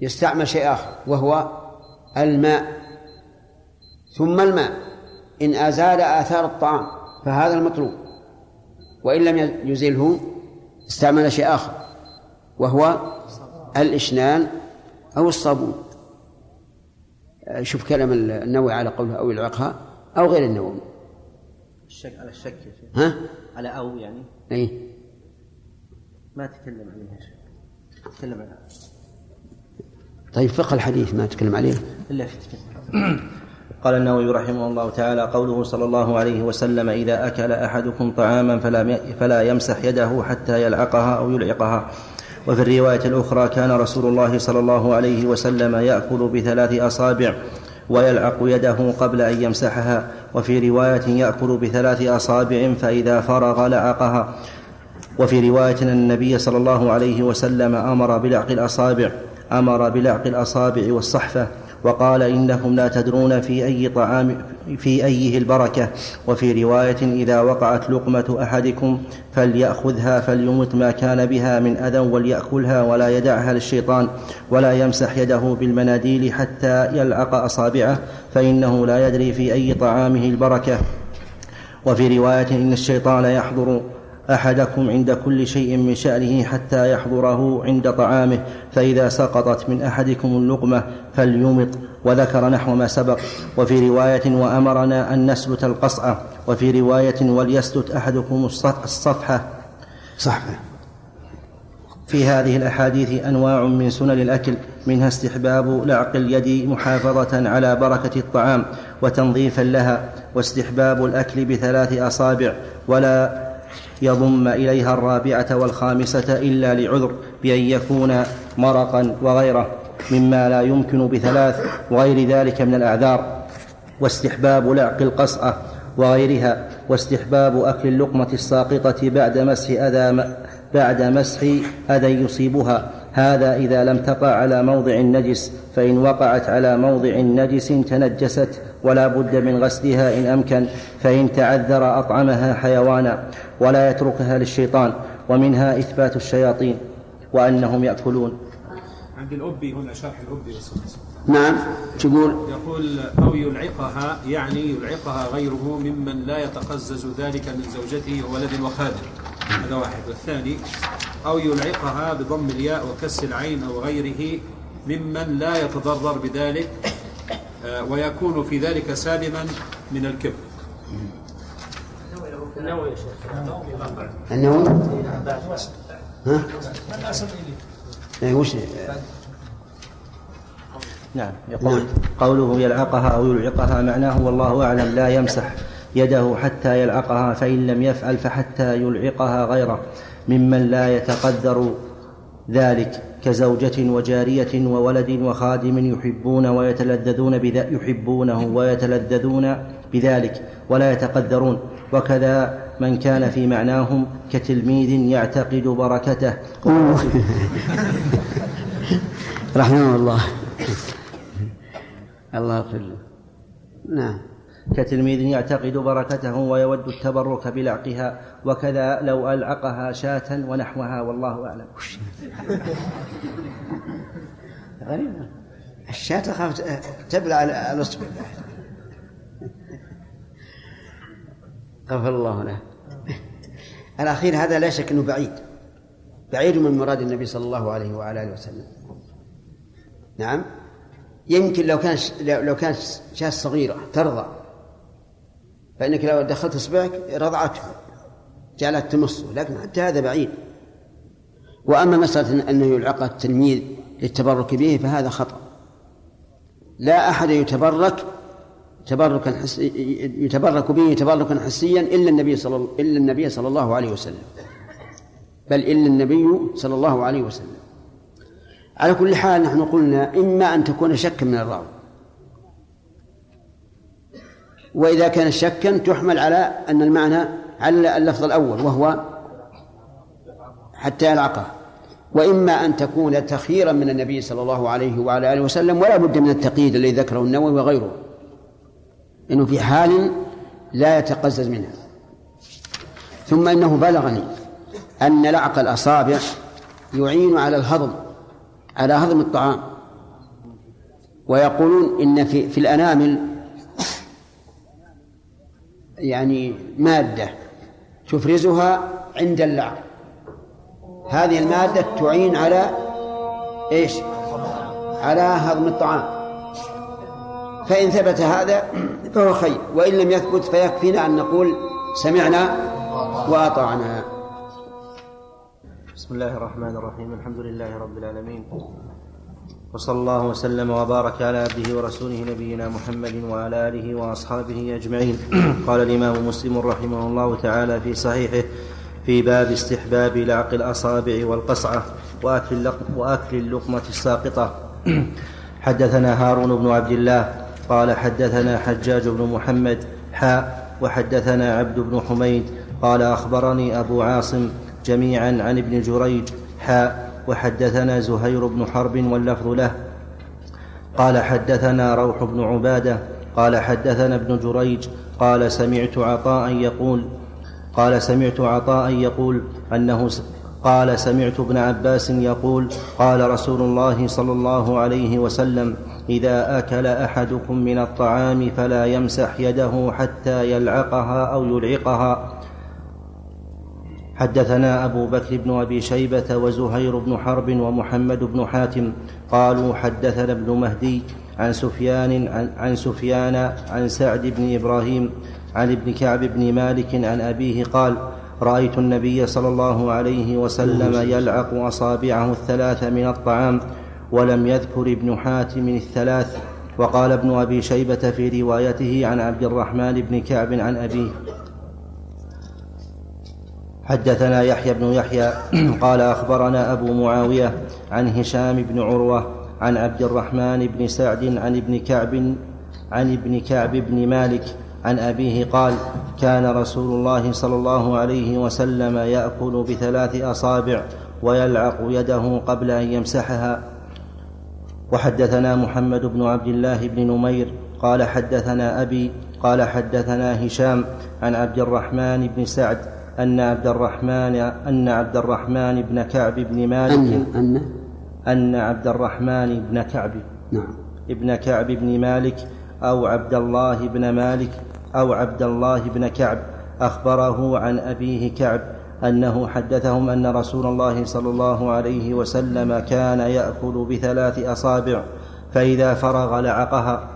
يستعمل شيء آخر وهو الماء. ثم الماء. إن أزال آثار الطعام فهذا المطلوب. وإن لم يزله استعمل شيء آخر. وهو الإشنان أو الصابون. شوف كلام النووي على قوله أو العقها أو غير النووي. الشك على الشك يا شيخ. ها؟ على أو يعني؟ أي ما تكلم عليها شيخ. تكلم عنها طيب فقه الحديث ما تكلم عليه. إلا في تكلم قال النووي رحمه الله تعالى قوله صلى الله عليه وسلم إذا أكل أحدكم طعاما فلا فلا يمسح يده حتى يلعقها أو يلعقها. وفي الرواية الأخرى كان رسول الله صلى الله عليه وسلم يأكل بثلاث أصابع ويلعق يده قبل أن يمسحها وفي رواية يأكل بثلاث أصابع فإذا فرغ لعقها. وفي رواية أن النبي صلى الله عليه وسلم أمر بلعق الأصابع أمر بلعق الأصابع والصحفة. وقال إنكم لا تدرون في أي طعام في أيه البركة. وفي رواية إذا وقعت لقمة أحدكم فليأخذها فليمت ما كان بها من أذى وليأكلها ولا يدعها للشيطان ولا يمسح يده بالمناديل حتى يلعق أصابعه فإنه لا يدري في أي طعامه البركة. وفي رواية إن الشيطان يحضر أحدكم عند كل شيء من شأنه حتى يحضره عند طعامه فإذا سقطت من أحدكم اللقمة فليمط وذكر نحو ما سبق. وفي رواية وأمرنا أن نسلت القصعه وفي رواية وليسلت أحدكم الصفحة. صحبه في هذه الأحاديث أنواع من سنن الأكل منها استحباب لعق اليد محافظة على بركة الطعام وتنظيفا لها واستحباب الأكل بثلاث أصابع ولا يضم إليها الرابعة والخامسة إلا لعذر بأن يكون مرقا وغيره. مما لا يمكن بثلاث وغير ذلك من الأعذار واستحباب لعق القصعة وغيرها واستحباب أكل اللقمة الساقطة بعد مسح أذى بعد مسح أذى يصيبها. هذا إذا لم تقع على موضع النجس فإن وقعت على موضع نجس تنجست ولا بد من غسلها إن أمكن فإن تعذر أطعمها حيوانا ولا يتركها للشيطان ومنها إثبات الشياطين وأنهم يأكلون. عند الأبي هنا شرح الأبي والسدس نعم. تقول يقول أو يلعقها يعني يلعقها غيره ممن لا يتقزز ذلك من زوجته وولد وخادم. هذا واحد. والثاني أو يلعقها بضم الياء وكسر العين أو غيره ممن لا يتضرر بذلك آه، ويكون في ذلك سالما من الكبر. النووي يا شيخ. النووي؟ ها؟ إيه وش؟ نعم يقول قوله يلعقها أو يلعقها معناه والله أعلم لا يمسح يده حتى يلعقها فإن لم يفعل فحتى يلعقها غيره ممن لا يتقدر ذلك كزوجة وجارية وولد وخادم يحبون ويتلذذون يحبونه ويتلذذون بذلك ولا يتقدرون وكذا من كان في معناهم كتلميذ يعتقد بركته. رحمه الله. الله يغفر له. نعم. كتلميذ يعتقد بركته ويود التبرك بلعقها وكذا لو ألعقها شاة ونحوها والله أعلم. غريبة الشاة تخاف تبلع الأصبع غفر الله له. الأخير هذا لا شك أنه بعيد. بعيد من مراد النبي صلى الله عليه وعلى آله وسلم. نعم. يمكن لو كان لو كانت شاة صغيرة ترضع فإنك لو دخلت إصبعك رضعته جعلت تمصه لكن حتى هذا بعيد. وأما مسألة أنه يلعق التلميذ للتبرك به فهذا خطأ. لا أحد يتبرك تبركا حس... يتبرك به تبركا حسيا إلا النبي صلى إلا النبي صلى الله عليه وسلم. بل إلا النبي صلى الله عليه وسلم. على كل حال نحن قلنا إما أن تكون شكا من الراوي. وإذا كان شكا تحمل على أن المعنى على اللفظ الأول وهو حتى يلعقه. وإما أن تكون تخييرا من النبي صلى الله عليه وعلى آله وسلم ولا بد من التقييد الذي ذكره النووي وغيره. إنه في حال لا يتقزز منها. ثم إنه بلغني أن لعق الأصابع يعين على الهضم على هضم الطعام. ويقولون إن في في الأنامل يعني مادة تفرزها عند اللعق. هذه المادة تعين على إيش؟ على هضم الطعام. فإن ثبت هذا فهو خير وإن لم يثبت فيكفينا أن نقول سمعنا وأطعنا. بسم الله الرحمن الرحيم الحمد لله رب العالمين وصلى الله وسلم وبارك على عبده ورسوله نبينا محمد وعلى آله وأصحابه أجمعين. قال الإمام مسلم رحمه الله تعالى في صحيحه في باب استحباب لعق الأصابع والقصعة وأكل وأكل اللقمة الساقطة. حدثنا هارون بن عبد الله قال حدثنا حجاج بن محمد حاء وحدثنا عبد بن حميد قال أخبرني أبو عاصم جميعا عن ابن جريج حاء وحدثنا زهير بن حرب واللفظ له. قال حدثنا روح بن عبادة قال حدثنا ابن جريج قال سمعت عطاء يقول قال سمعت عطاء يقول أنه قال سمعت ابن عباس يقول قال رسول الله صلى الله عليه وسلم إذا أكل أحدكم من الطعام فلا يمسح يده حتى يلعقها أو يلعقها. حدثنا أبو بكر بن أبي شيبة وزهير بن حرب ومحمد بن حاتم قالوا حدثنا ابن مهدي عن سفيان عن, سفيان عن سعد بن إبراهيم عن ابن كعب بن مالك عن أبيه قال رأيت النبي صلى الله عليه وسلم يلعق أصابعه الثلاث من الطعام ولم يذكر ابن حاتم الثلاث. وقال ابن أبي شيبة في روايته عن عبد الرحمن بن كعب عن أبيه حدثنا يحيى بن يحيى قال أخبرنا أبو معاوية عن هشام بن عروة عن عبد الرحمن بن سعد عن ابن كعب عن ابن كعب بن مالك عن أبيه قال كان رسول الله صلى الله عليه وسلم يأكل بثلاث أصابع ويلعق يده قبل أن يمسحها. وحدثنا محمد بن عبد الله بن نمير قال حدثنا أبي قال حدثنا هشام عن عبد الرحمن بن سعد أن عبد الرحمن أن عبد الرحمن بن كعب بن مالك أن أن أن عبد الرحمن بن كعب نعم. ابن كعب بن مالك أو عبد الله بن مالك أو عبد الله بن كعب أخبره عن أبيه كعب أنه حدثهم أن رسول الله صلى الله عليه وسلم كان يأكل بثلاث أصابع فإذا فرغ لعقها.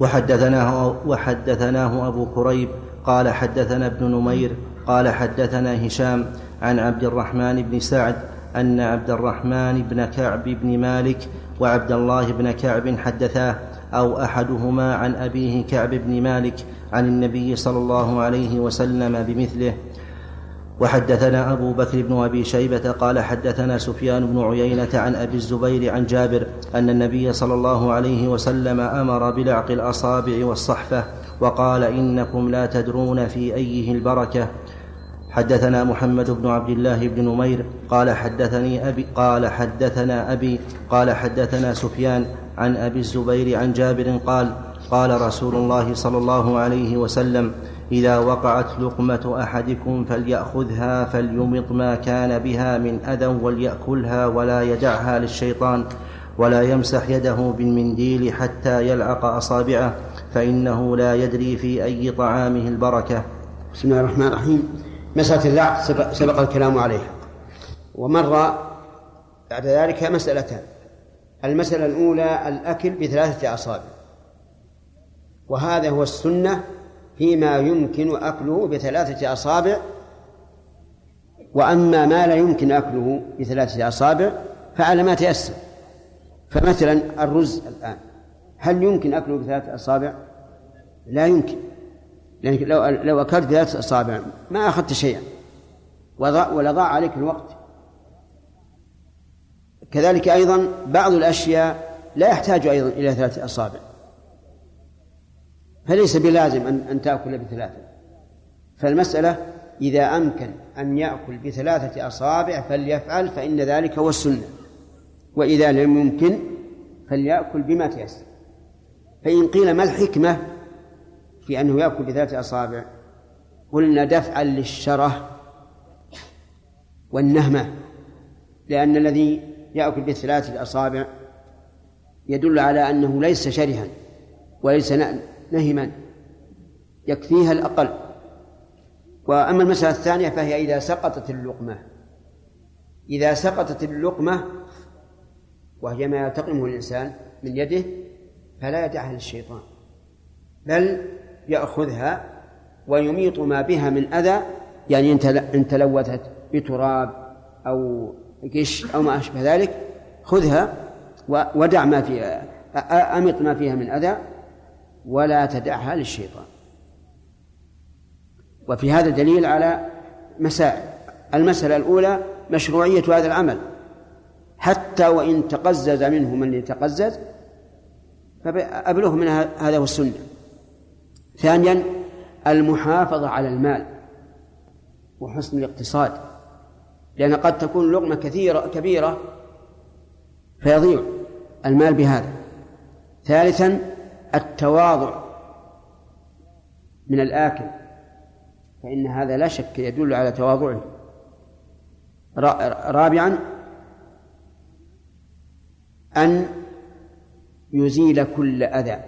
وحدثناه وحدثناه أبو كريب قال حدثنا ابن نمير قال حدثنا هشام عن عبد الرحمن بن سعد أن عبد الرحمن بن كعب بن مالك وعبد الله بن كعب حدثاه أو أحدهما عن أبيه كعب بن مالك عن النبي صلى الله عليه وسلم بمثله. وحدثنا أبو بكر بن أبي شيبة قال حدثنا سفيان بن عيينة عن أبي الزبير عن جابر أن النبي صلى الله عليه وسلم أمر بلعق الأصابع والصحفة وقال إنكم لا تدرون في أيه البركة. حدثنا محمد بن عبد الله بن نمير قال حدثني أبي قال حدثنا أبي قال حدثنا سفيان عن أبي الزبير عن جابر قال قال رسول الله صلى الله عليه وسلم إذا وقعت لقمة أحدكم فليأخذها فليمط ما كان بها من أذى وليأكلها ولا يدعها للشيطان ولا يمسح يده بالمنديل حتى يلعق أصابعه فإنه لا يدري في أي طعامه البركة. بسم الله الرحمن الرحيم. مسألة اللعق سبق, سبق الكلام عليها. ومر بعد ذلك مسألتان. المسألة الأولى الأكل بثلاثة أصابع. وهذا هو السنة فيما يمكن أكله بثلاثة أصابع وأما ما لا يمكن أكله بثلاثة أصابع فعلى ما تيسر. فمثلا الرز الآن هل يمكن أكله بثلاثة أصابع؟ لا يمكن. لأنك لو لو أكلت بثلاثة أصابع ما أخذت شيئا ولضاع عليك الوقت. كذلك أيضا بعض الأشياء لا يحتاج أيضا إلى ثلاثة أصابع. فليس بلازم أن أن تأكل بثلاثة. فالمسألة إذا أمكن أن يأكل بثلاثة أصابع فليفعل فإن ذلك هو السنة. وإذا لم يمكن فليأكل بما تيسر. فإن قيل ما الحكمة في أنه يأكل بثلاثة أصابع قلنا دفعا للشره والنهمة لأن الذي يأكل بثلاثة أصابع يدل على أنه ليس شرها وليس نهما يكفيها الأقل. وأما المسألة الثانية فهي إذا سقطت اللقمة. إذا سقطت اللقمة وهي ما يلتقمه الإنسان من يده فلا يدعها للشيطان بل يأخذها ويميط ما بها من أذى يعني إن تلوثت بتراب أو قش أو ما أشبه ذلك خذها ودع ما فيها أمط ما فيها من أذى ولا تدعها للشيطان. وفي هذا دليل على مسائل. المسألة الأولى مشروعية هذا العمل. حتى وإن تقزز منه من يتقزز فأبلغ من هذا هو السنة. ثانيا المحافظة على المال وحسن الاقتصاد. لأن قد تكون لقمة كثيرة كبيرة فيضيع المال بهذا. ثالثا التواضع من الآكل فإن هذا لا شك يدل على تواضعه. رابعا أن يزيل كل أذى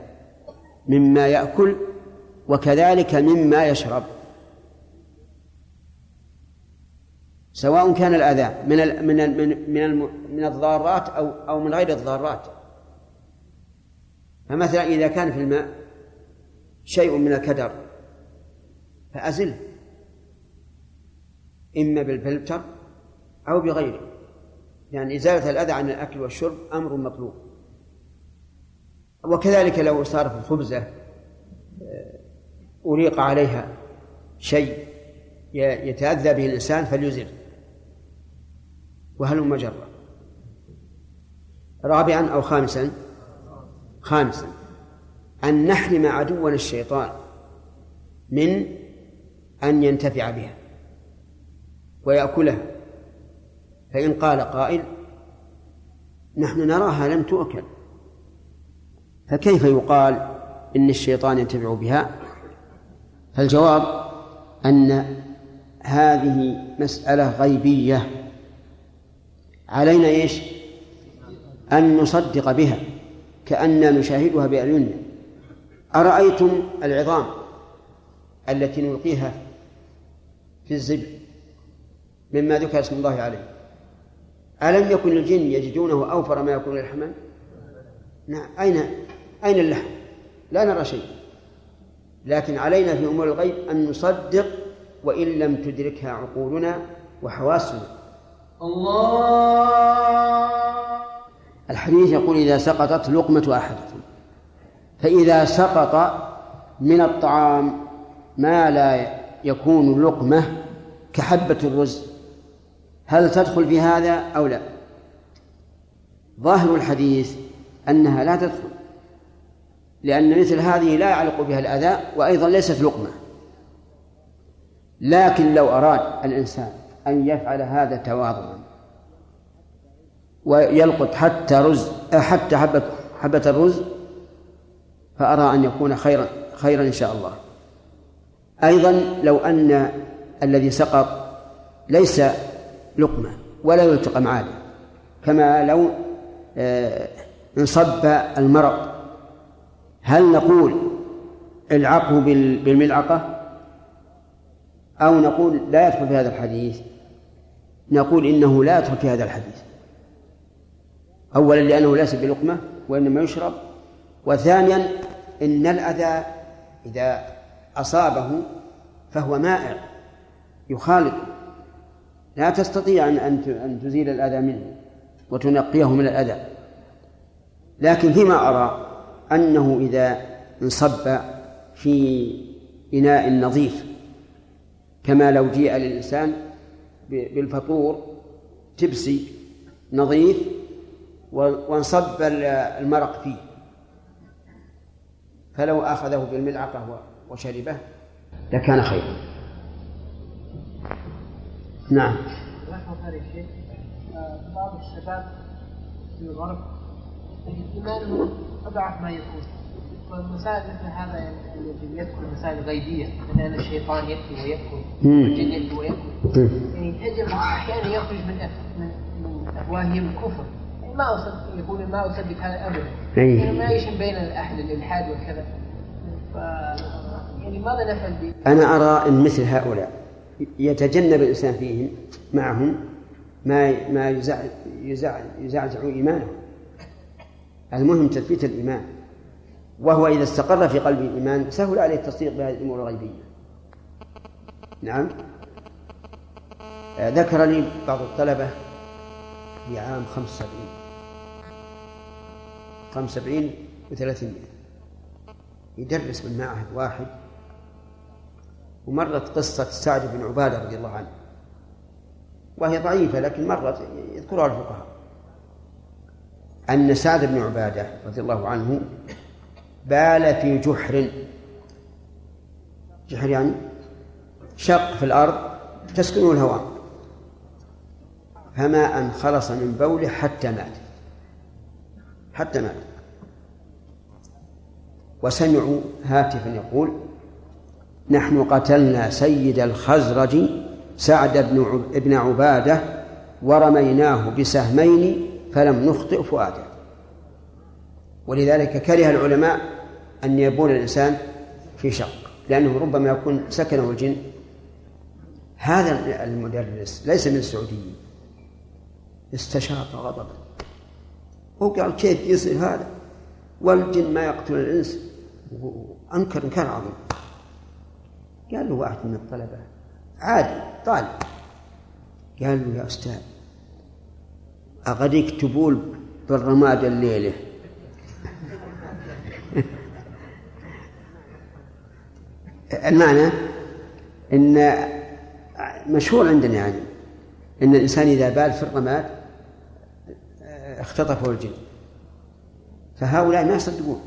مما يأكل وكذلك مما يشرب. سواء كان الأذى من من من, من الضارات أو أو من غير الضارات. فمثلا إذا كان في الماء شيء من الكدر فأزله إما بالفلتر أو بغيره. لأن يعني إزالة الأذى عن الأكل والشرب أمر مطلوب. وكذلك لو صار في الخبزة آه، أريق عليها شيء يتأذى به الإنسان فليزل. وهل مجرة رابعا أو خامسا خامسا أن نحرم عدونا الشيطان من أن ينتفع بها ويأكلها. فإن قال قائل نحن نراها لم تؤكل. فكيف يقال إن الشيطان ينتفع بها؟ فالجواب أن هذه مسألة غيبية. علينا إيش؟ أن نصدق بها. كأننا نشاهدها بأعيننا أرأيتم العظام التي نلقيها في الزبل مما ذكر اسم الله عليه؟ ألم يكن الجن يجدونه أوفر ما يكون للحمل نعم. أين أين اللحم؟ لا نرى شيء. لكن علينا في أمور الغيب أن نصدق وإن لم تدركها عقولنا وحواسنا. الله الحديث يقول إذا سقطت لقمة أحدكم فإذا سقط من الطعام ما لا يكون لقمة كحبة الرز هل تدخل في هذا أو لا؟ ظاهر الحديث أنها لا تدخل لأن مثل هذه لا يعلق بها الأذى وأيضا ليست لقمة. لكن لو أراد الإنسان أن يفعل هذا تواضعا ويلقط حتى رز حتى حبة حبة الرز فأرى أن يكون خيرا خيرا إن شاء الله. أيضا لو أن الذي سقط ليس لقمة ولا يلتقم عادة كما لو آه، انصب المرض هل نقول العقه بالملعقة؟ أو نقول لا يدخل في هذا الحديث نقول إنه لا يدخل في هذا الحديث. أولا لأنه ليس بلقمة وإنما يشرب وثانيا إن الأذى إذا أصابه فهو مائع يخالط. لا تستطيع أن أن تزيل الأذى منه وتنقيه من الأذى. لكن فيما أرى أنه إذا انصب في إناء نظيف كما لو جيء للإنسان بالفطور تبسي نظيف وانصب المرق فيه. فلو أخذه بالملعقة وشربه لكان خيرا. نعم. بعض الشباب في الغرب إيمانه أضعف ما يكون. والمسائل مثل هذا الذي يذكر مسائل غيبية. مثلا الشيطان يأتي ويأكل والجن يأتي ويأكل. يعني تجد أحيانا يخرج من من أفواههم الكفر. يعني ما أصدق يقول ما أصدق هذا أبدا أي. يعني ما يشم بين الأحد الإلحاد وكذا. ف... يعني ماذا نفعل به؟ أنا أرى أن مثل هؤلاء يتجنب الإنسان فيهم معهم ما ما يزعزع يزعزع, يزعزع إيمانه المهم تثبيت الإيمان. وهو إذا استقر في قلبه الإيمان سهل عليه التصديق بهذه الأمور الغيبية. نعم. آه، ذكر لي بعض الطلبة في عام 75 75 سبعين وثلاثمائة يدرس بالمعهد واحد. ومرت قصة سعد بن عبادة رضي الله عنه. وهي ضعيفة لكن مرت يذكرها الفقهاء. أن سعد بن عبادة رضي الله عنه بال في جحر. جحر يعني شق في الأرض تسكنه الهواء. فما أن خلص من بوله حتى مات. حتى مات وسمعوا هاتفا يقول نحن قتلنا سيد الخزرج سعد بن ابن عبادة ورميناه بسهمين فلم نخطئ فؤاده. ولذلك كره العلماء أن يبول الإنسان في شق لأنه ربما يكون سكنه الجن. هذا المدرس ليس من السعوديين. استشاط غضبا. وقال كيف يصير هذا؟ والجن ما يقتل الإنس. وأنكر إنكار عظيم. قال له واحد من الطلبة عادي طالب قال له يا أستاذ أغريك تبول بالرماد الليلة. المعنى أن مشهور عندنا يعني أن الإنسان إذا بال في الرماد اختطفه الجن. فهؤلاء ما يصدقون.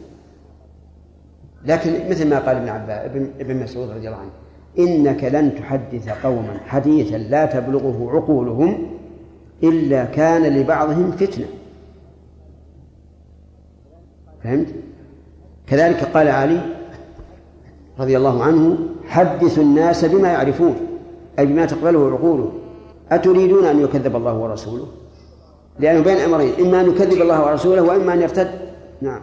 لكن مثل ما قال ابن عباس ابن, مسعود رضي الله عنه إنك لن تحدث قوما حديثا لا تبلغه عقولهم إلا كان لبعضهم فتنة. فهمت؟ كذلك قال علي رضي الله عنه حدثوا الناس بما يعرفون أي بما تقبله عقولهم. أتريدون أن يكذب الله ورسوله؟ لأنه بين أمرين إما أن يكذب الله ورسوله وإما أن يرتد. نعم.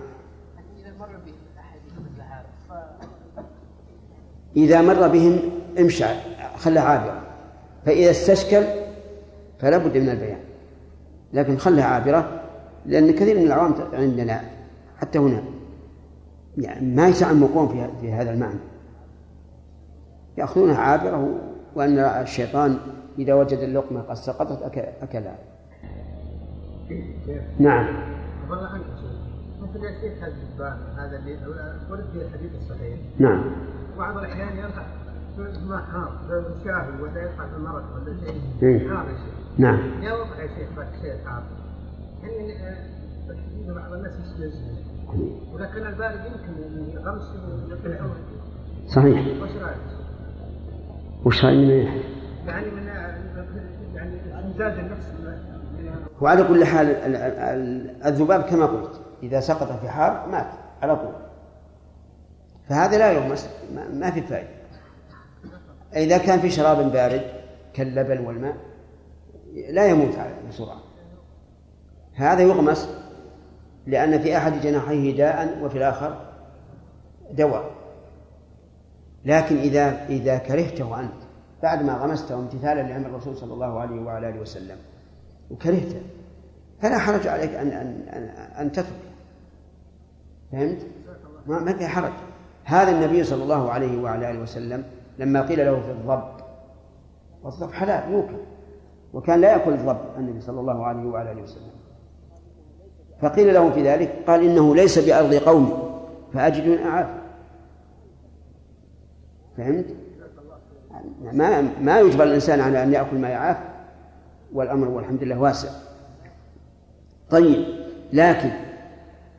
إذا مر بهم امشى خله عابرة. فإذا استشكل فلا بد من البيان. لكن خلها عابرة لأن كثير من العوام عندنا حتى هنا. يعني ما يتعمقون في في هذا المعنى. يأخذونها عابرة وأن الشيطان إذا وجد اللقمة قد سقطت أكلها نعم. مثل يا شيخ هذا اللي ورد في الحديث الصحيح. نعم. بعض الأحيان يلحق ما حار شاهي ولا يلحق المرض ولا شيء. إيه. حار شيخ. نعم. يا وضع يا شيخ بعد شيء حار يعني آه، بعض الناس يستلزم. ولكن البارد يمكن غمس صحيح. وش رأيك؟ وش رأي من إيه؟ يعني من يعني امتاز النفس. وعلى كل حال ال- ال- الذباب كما قلت إذا سقط في حار مات على طول. فهذا لا يغمس ما- في فائدة. إذا كان في شراب بارد كاللبن والماء لا يموت بسرعة. هذا يغمس لأن في أحد جناحيه داء وفي الآخر دواء. لكن إذا إذا كرهته أنت بعد ما غمسته امتثالا لأمر الرسول صلى الله عليه وعلى آله وسلم وكرهته. فلا حرج عليك أن أن أن, أن تترك. فهمت؟ ما ما في حرج. هذا النبي صلى الله عليه وعلى آله وسلم لما قيل له في الضب. والضب حلال يوكل وكان لا يأكل الضب النبي صلى الله عليه وعلى آله وسلم. فقيل له في ذلك قال إنه ليس بأرض قومي فأجد أعاف. فهمت؟ ما ما يجبر الإنسان على أن يأكل ما يعاف. والأمر والحمد لله واسع. طيب لكن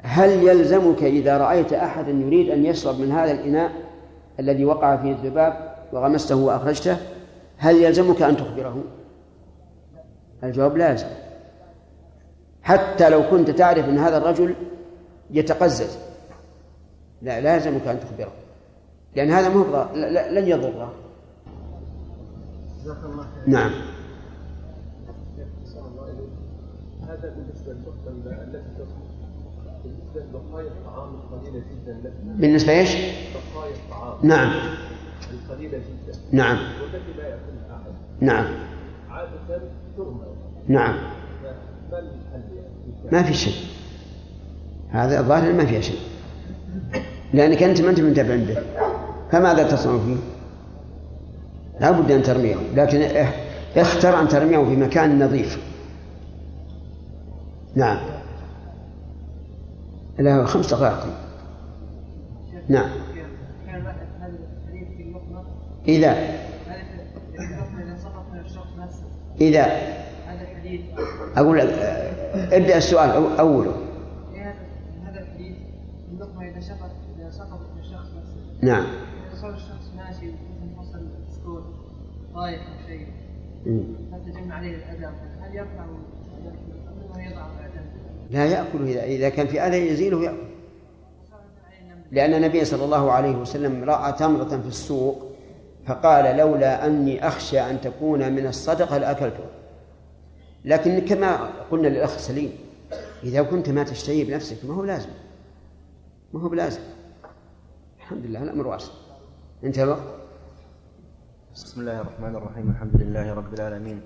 هل يلزمك إذا رأيت أحدا يريد أن يشرب من هذا الإناء الذي وقع فيه الذباب وغمسته وأخرجته هل يلزمك أن تخبره؟ الجواب لا يلزم. حتى لو كنت تعرف أن هذا الرجل يتقزز لا لا يلزمك أن تخبره لأن هذا مو لن يضره. نعم. هذا بالنسبة للنقطة التي تذكر بالنسبة لبقايا الطعام القليلة جدا التي بالنسبة إيش؟ بقايا الطعام. نعم. القليلة جدا. نعم. والتي لا يأكلها أحد. نعم. عادة ترمى نعم. يعني؟ ما في شيء. هذا الظاهر ما فيها شيء. لأنك أنت ما أنت منتبع به فماذا تصنع فيه؟ لا بد أن ترميه. لكن اختر أن ترميه في مكان نظيف. نعم. لا خمس دقائق. نعم. إذا. إذا. أقول آه، ابدأ السؤال أو- أوله. هذا الحديث اللقمة إذا سقط إذا سقطت من الشخص نعم. إذا الشخص ماشي مثل سكوت طايح أو شيء. فتجمع عليه الأذى هل يرفع أم أنه يضع على جنب؟ لا يأكل إذا إذا كان في أذى يزيله يأكل. لأن النبي صلى الله عليه وسلم رأى تمرة في السوق فقال لولا أني أخشى أن تكون من الصدقة لأكلته. لكن كما قلنا للأخ سليم إذا كنت ما تشتهي بنفسك ما هو لازم ما هو بلازم. الحمد لله الأمر واسع. انتهى الوقت بسم الله الرحمن الرحيم الحمد لله رب العالمين.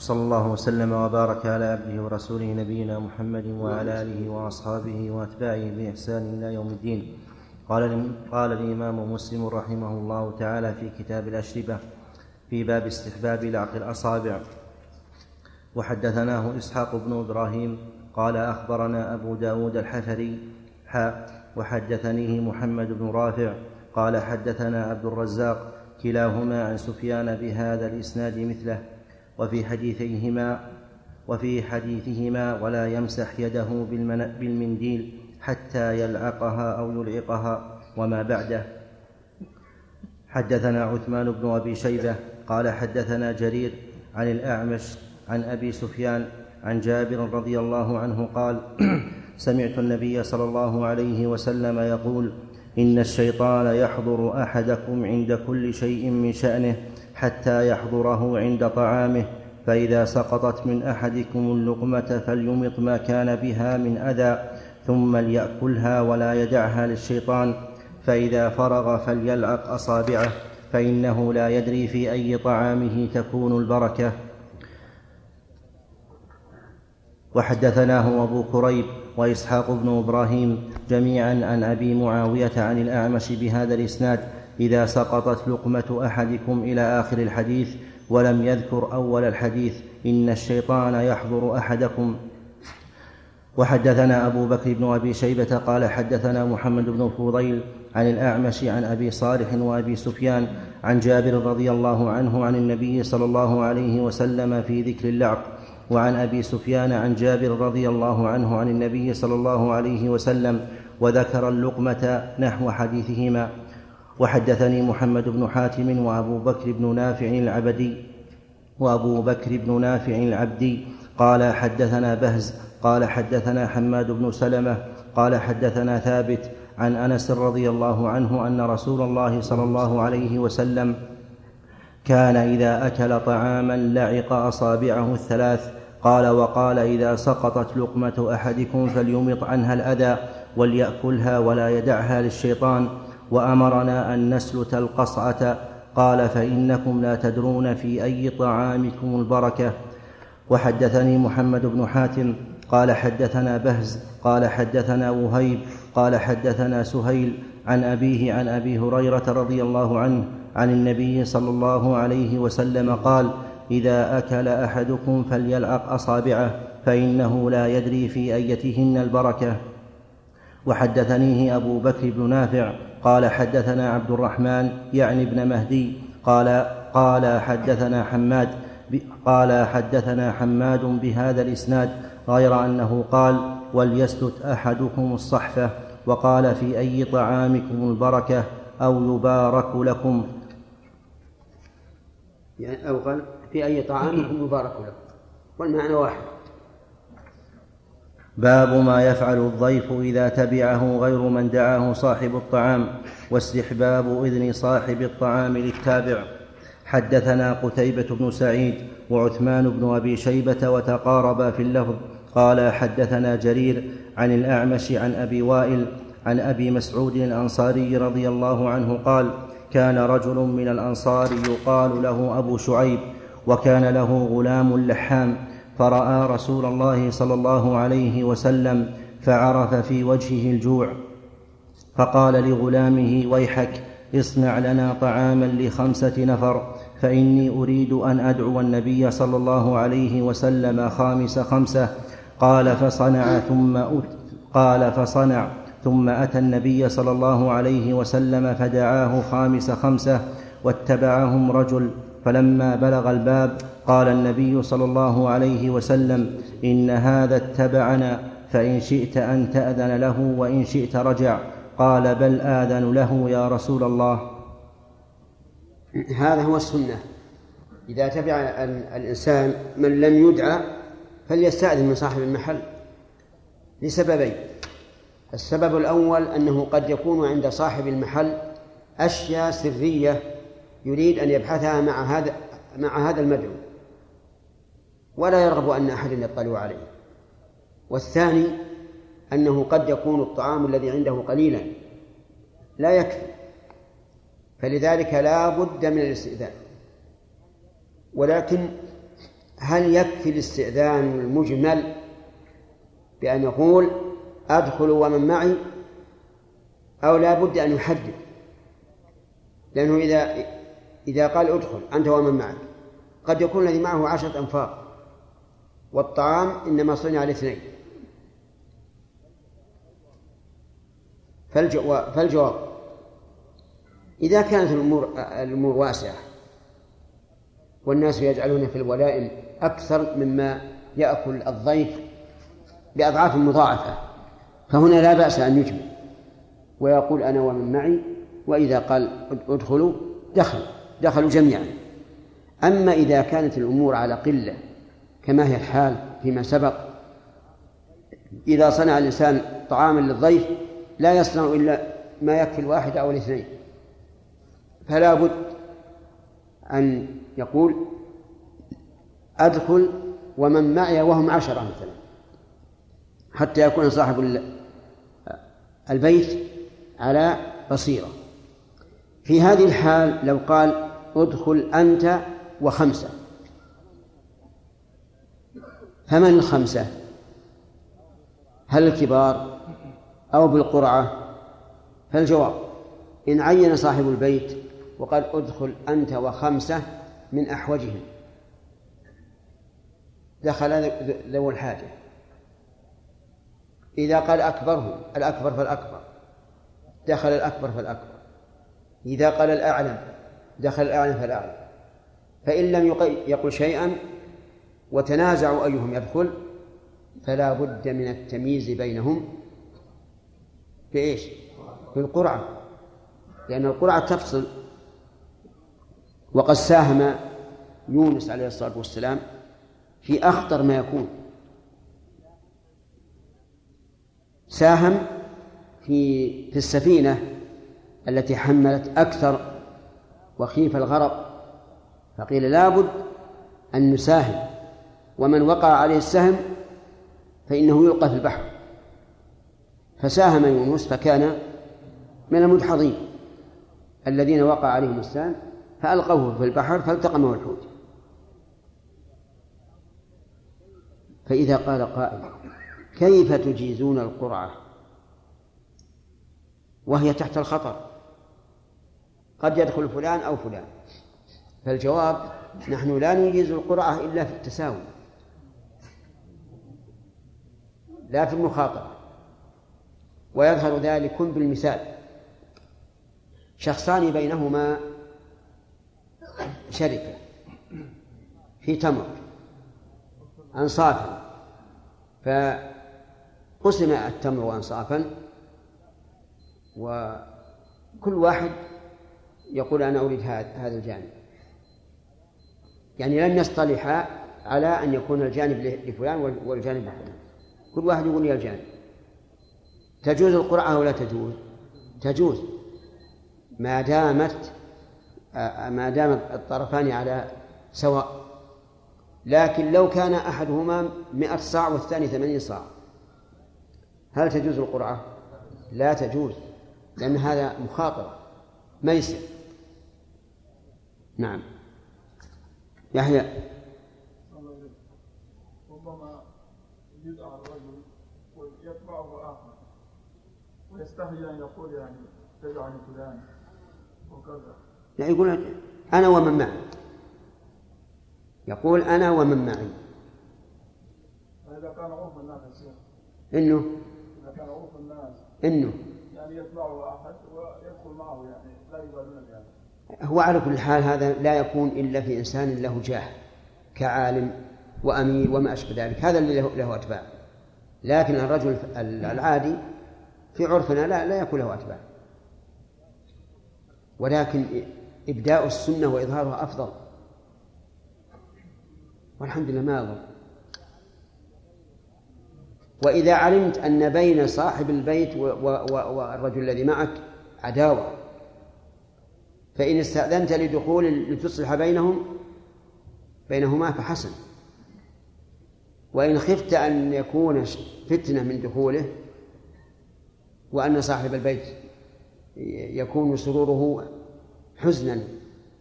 صلى الله وسلم وبارك على عبده ورسوله نبينا محمد وعلى آله وأصحابه وأتباعه بإحسان إلى يوم الدين. قال قال الإمام مسلم رحمه الله تعالى في كتاب الأشربة في باب استحباب لعق الأصابع. وحدثناه إسحاق بن إبراهيم قال أخبرنا أبو داود الحفري حاء وحدثنيه محمد بن رافع قال حدثنا عبد الرزاق كلاهما عن سفيان بهذا الإسناد مثله. وفي حديثيهما وفي حديثهما ولا يمسح يده بالمن- بالمنديل حتى يلعقها أو يلعقها وما بعده. حدثنا عثمان بن أبي شيبة قال حدثنا جرير عن الأعمش عن أبي سفيان عن جابر رضي الله عنه قال سمعت النبي صلى الله عليه وسلم يقول إن الشيطان يحضر أحدكم عند كل شيء من شأنه حتى يحضره عند طعامه فإذا سقطت من أحدكم اللقمة فليمط ما كان بها من أذى ثم ليأكلها ولا يدعها للشيطان فإذا فرغ فليلعق أصابعه فإنه لا يدري في أي طعامه تكون البركة. وحدثناه أبو كريب وإسحاق بن إبراهيم جميعا عن أبي معاوية عن الأعمش بهذا الإسناد إذا سقطت لقمة أحدكم إلى آخر الحديث ولم يذكر أول الحديث إن الشيطان يحضر أحدكم. وحدثنا أبو بكر بن أبي شيبة قال حدثنا محمد بن الفضيل عن الأعمش عن أبي صالح وأبي سفيان عن جابر رضي الله عنه عن النبي صلى الله عليه وسلم في ذكر اللعق وعن أبي سفيان عن جابر رضي الله عنه عن النبي صلى الله عليه وسلم وذكر اللقمة نحو حديثهما. وحدثني محمد بن حاتم وأبو بكر بن نافع العبدي وأبو بكر بن نافع العبدي. قال حدثنا بهز قال حدثنا حماد بن سلمة قال حدثنا ثابت عن أنس رضي الله عنه أن رسول الله صلى الله عليه وسلم كان إذا أكل طعاما لعق أصابعه الثلاث. قال وقال إذا سقطت لقمة أحدكم فليمط عنها الأذى وليأكلها ولا يدعها للشيطان. وأمرنا أن نسلت القصعة. قال فإنكم لا تدرون في أي طعامكم البركة. وحدثني محمد بن حاتم. قال حدثنا بهز. قال حدثنا وهيب. قال حدثنا سهيل عن أبيه عن أبي هريرة رضي الله عنه عن النبي صلى الله عليه وسلم قال إذا أكل أحدكم فليلعق أصابعه فإنه لا يدري في أيتهن البركة. وحدثنيه أبو بكر بن نافع قال حدثنا عبد الرحمن يعني ابن مهدي قال قال حدثنا حماد قال حدثنا حماد بهذا الإسناد غير أنه قال وليسلت أحدكم الصحفة وقال في أي طعامكم البركة أو يبارك لكم. يعني أو قال في أي طعامكم يبارك لكم. والمعنى واحد. باب ما يفعل الضيف إذا تبعه غير من دعاه صاحب الطعام واستحباب إذن صاحب الطعام للتابع. حدثنا قتيبة بن سعيد وعثمان بن أبي شيبة وتقاربا في اللفظ. قال حدثنا جرير عن الأعمش عن أبي وائل عن أبي مسعود الأنصاري رضي الله عنه قال كان رجل من الأنصار يقال له أبو شعيب وكان له غلام لحام فرأى رسول الله صلى الله عليه وسلم فعرف في وجهه الجوع فقال لغلامه ويحك اصنع لنا طعاما لخمسة نفر فإني أريد أن أدعو النبي صلى الله عليه وسلم خامس خمسة. قال فصنع ثم أت قال فصنع. ثم أتى النبي صلى الله عليه وسلم فدعاه خامس خمسة واتبعهم رجل فلما بلغ الباب قال النبي صلى الله عليه وسلم إن هذا اتبعنا فإن شئت أن تأذن له وإن شئت رجع. قال بل آذن له يا رسول الله. هذا هو السنة. إذا تبع الإنسان من لم يدعى فليستأذن من صاحب المحل لسببين. السبب الأول أنه قد يكون عند صاحب المحل أشياء سرية يريد أن يبحثها مع هذا مع هذا المدعو. ولا يرغب أن أحد يطلع عليه. والثاني أنه قد يكون الطعام الذي عنده قليلا لا يكفي. فلذلك لا بد من الاستئذان. ولكن هل يكفي الاستئذان المجمل بأن يقول أدخل ومن معي أو لا بد أن يحدد؟ لأنه إذا إذا قال أدخل أنت ومن معك قد يكون الذي معه عشرة أنفار. والطعام إنما صنع لاثنين. فالجواب, إذا كانت الأمور الأمور واسعة والناس يجعلون في الولائم أكثر مما يأكل الضيف بأضعاف مضاعفة فهنا لا بأس أن يجمع. ويقول أنا ومن معي وإذا قال ادخلوا دخلوا دخلوا جميعا. أما إذا كانت الأمور على قلة كما هي الحال فيما سبق. إذا صنع الإنسان طعاما للضيف لا يصنع إلا ما يكفي الواحد أو الاثنين. فلا بد أن يقول أدخل ومن معي وهم عشرة مثلا. حتى يكون صاحب البيت على بصيرة. في هذه الحال لو قال ادخل أنت وخمسة فمن الخمسة. هل الكبار أو بالقرعة؟ فالجواب إن عين صاحب البيت وقال أدخل أنت وخمسة من أحوجهم. دخل ذو الحاجة. إذا قال أكبرهم الأكبر فالأكبر. دخل الأكبر فالأكبر. إذا قال الأعلم دخل الأعلم فالأعلم. فإن لم يقل شيئا وتنازعوا أيهم يدخل فلا بد من التمييز بينهم بإيش؟ بالقرعة لأن القرعة تفصل. وقد ساهم يونس عليه الصلاة والسلام في أخطر ما يكون. ساهم في في السفينة التي حملت أكثر وخيف الغرق فقيل لابد أن نساهم. ومن وقع عليه السهم فإنه يلقى في البحر. فساهم يونس فكان من المدحضين الذين وقع عليهم السهم فألقوه في البحر فالتقمه الحوت. فإذا قال قائل كيف تجيزون القرعة؟ وهي تحت الخطر. قد يدخل فلان أو فلان. فالجواب نحن لا نجيز القرعة إلا في التساوي. لا في المخاطرة ويظهر ذلك بالمثال. شخصان بينهما شركة في تمر أنصافا. فقسم التمر أنصافا وكل واحد يقول أنا أريد هذا الجانب. يعني لم يصطلحا على أن يكون الجانب لفلان والجانب لفلان. كل واحد يقول يا الجانب. تجوز القرعة أو لا تجوز؟ تجوز. ما دامت ما دام الطرفان على سواء. لكن لو كان أحدهما مئة صاع والثاني ثمانين صاع هل تجوز القرعة؟ لا تجوز لأن هذا مخاطرة ميسر نعم. يحيى ربما يدعى الرجل ويتبعه آخر. ويستحي أن يقول يعني تدعني فلان وكذا. لا يقول أنا ومن معي. يقول أنا ومن معي. إذا كان عرف الناس إنه؟ إذا كان عرف الناس. إنه؟ يعني يتبعه أحد ويدخل معه يعني لا يبالون بهذا هو على كل حال هذا لا يكون إلا في إنسان له جاه كعالم وأمير وما أشبه ذلك. هذا اللي له أتباع. لكن الرجل العادي في عرفنا لا لا يكون له أتباع. ولكن إبداء السنة وإظهارها أفضل. والحمد لله ما أظن. وإذا علمت أن بين صاحب البيت والرجل الذي معك عداوة فإن استأذنت لدخول لتصلح بينهم بينهما فحسن. وإن خفت أن يكون فتنة من دخوله وأن صاحب البيت يكون سروره حزنا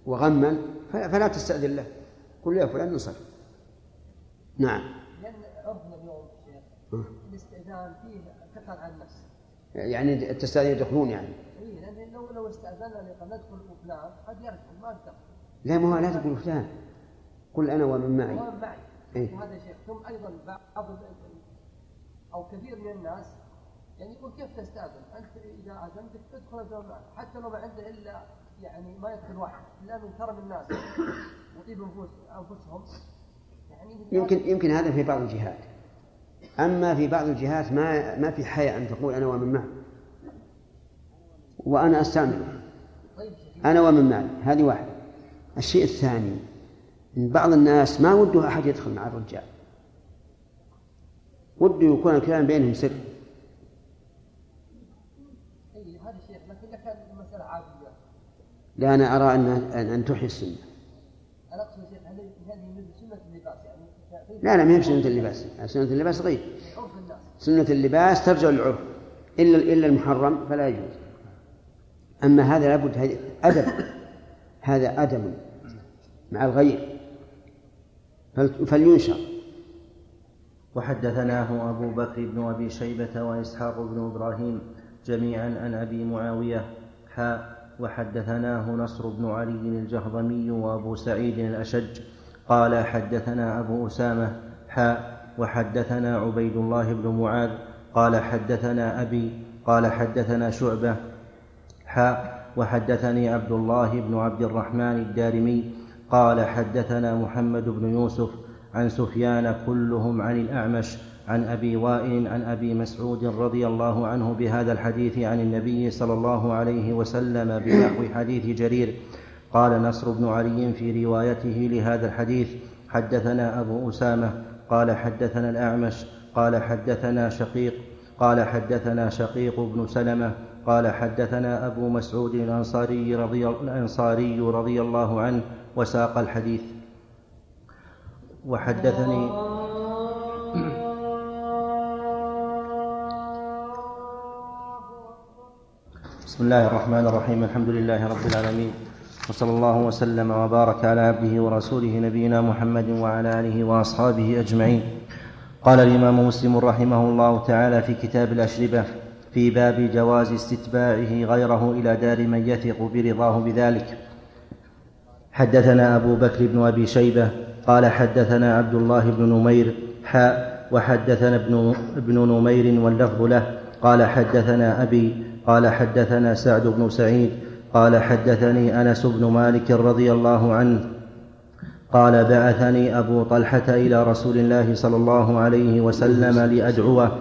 وغما فلا تستأذن له. قل يا فلان انصرف نعم. لأن عرفنا اليوم الاستئذان فيه كثر عن النفس. يعني تستأذن يدخلون يعني. اي لأن لو لو استأذنا لقد ندخل فلان قد يركب ما يدخل لا ما لا تقول فلان. قل أنا ومن معي. ومن معي. إيه؟ وهذا شيء. ثم أيضا بعض أو كثير من الناس يعني يقول كيف تستأذن؟ أنت إذا أذنتك تدخل الجامعة. حتى لو ما عنده إلا يعني ما يدخل واحد إلا من كرم الناس. وطيب نفوس أنفسهم. يعني يمكن يمكن هذا في بعض الجهات. أما في بعض الجهات ما ما في حياء أن تقول أنا ومن معي. وأنا أستعمل أنا ومن معي. هذه واحدة. الشيء الثاني بعض الناس ما وده أحد يدخل مع الرجال. وده يكون الكلام بينهم سر. لا أنا أرى أن أن, تحيي السنة. أنا اقصد شيخ سنه اللباس يعني لا لا ما هي سنة اللباس. سنة اللباس غير. سنة اللباس ترجع للعرف إلا إلا المحرم فلا يجوز. أما هذا لابد أدب. هذا أدب مع الغير. فلينشر. وحدثناه أبو بكر بن أبي شيبة وإسحاق بن إبراهيم جميعا عن أبي معاوية. حاء وحدثناه نصر بن علي الجهضمي وأبو سعيد الأشج. قال حدثنا أبو أسامة. حاء وحدثنا عبيد الله بن معاذ. قال حدثنا أبي. قال حدثنا شعبة. حاء وحدثني عبد الله بن عبد الرحمن الدارمي. قال حدثنا محمد بن يوسف عن سفيان كلهم عن الأعمش عن أبي وائل عن أبي مسعود رضي الله عنه بهذا الحديث عن النبي صلى الله عليه وسلم بنحو حديث جرير. قال نصر بن علي في روايته لهذا الحديث حدثنا أبو أسامة قال حدثنا الأعمش قال حدثنا شقيق قال حدثنا شقيق بن سلمة قال حدثنا أبو مسعود الأنصاري رضي, الأنصاري رضي الله عنه وساق الحديث. وحدثني بسم الله الرحمن الرحيم. الحمد لله رب العالمين. وصلى الله وسلم وبارك على عبده ورسوله نبينا محمد وعلى آله وأصحابه أجمعين. قال الإمام مسلم رحمه الله تعالى في كتاب الأشربة في باب جواز استتباعه غيره إلى دار من يثق برضاه بذلك. حدثنا أبو بكر بن أبي شيبة قال حدثنا عبد الله بن نمير حاء وحدثنا ابن, ابن نمير واللفظ له. قال حدثنا أبي قال حدثنا سعد بن سعيد قال حدثني أنس بن مالك رضي الله عنه. قال بعثني أبو طلحة إلى رسول الله صلى الله عليه وسلم لأدعوه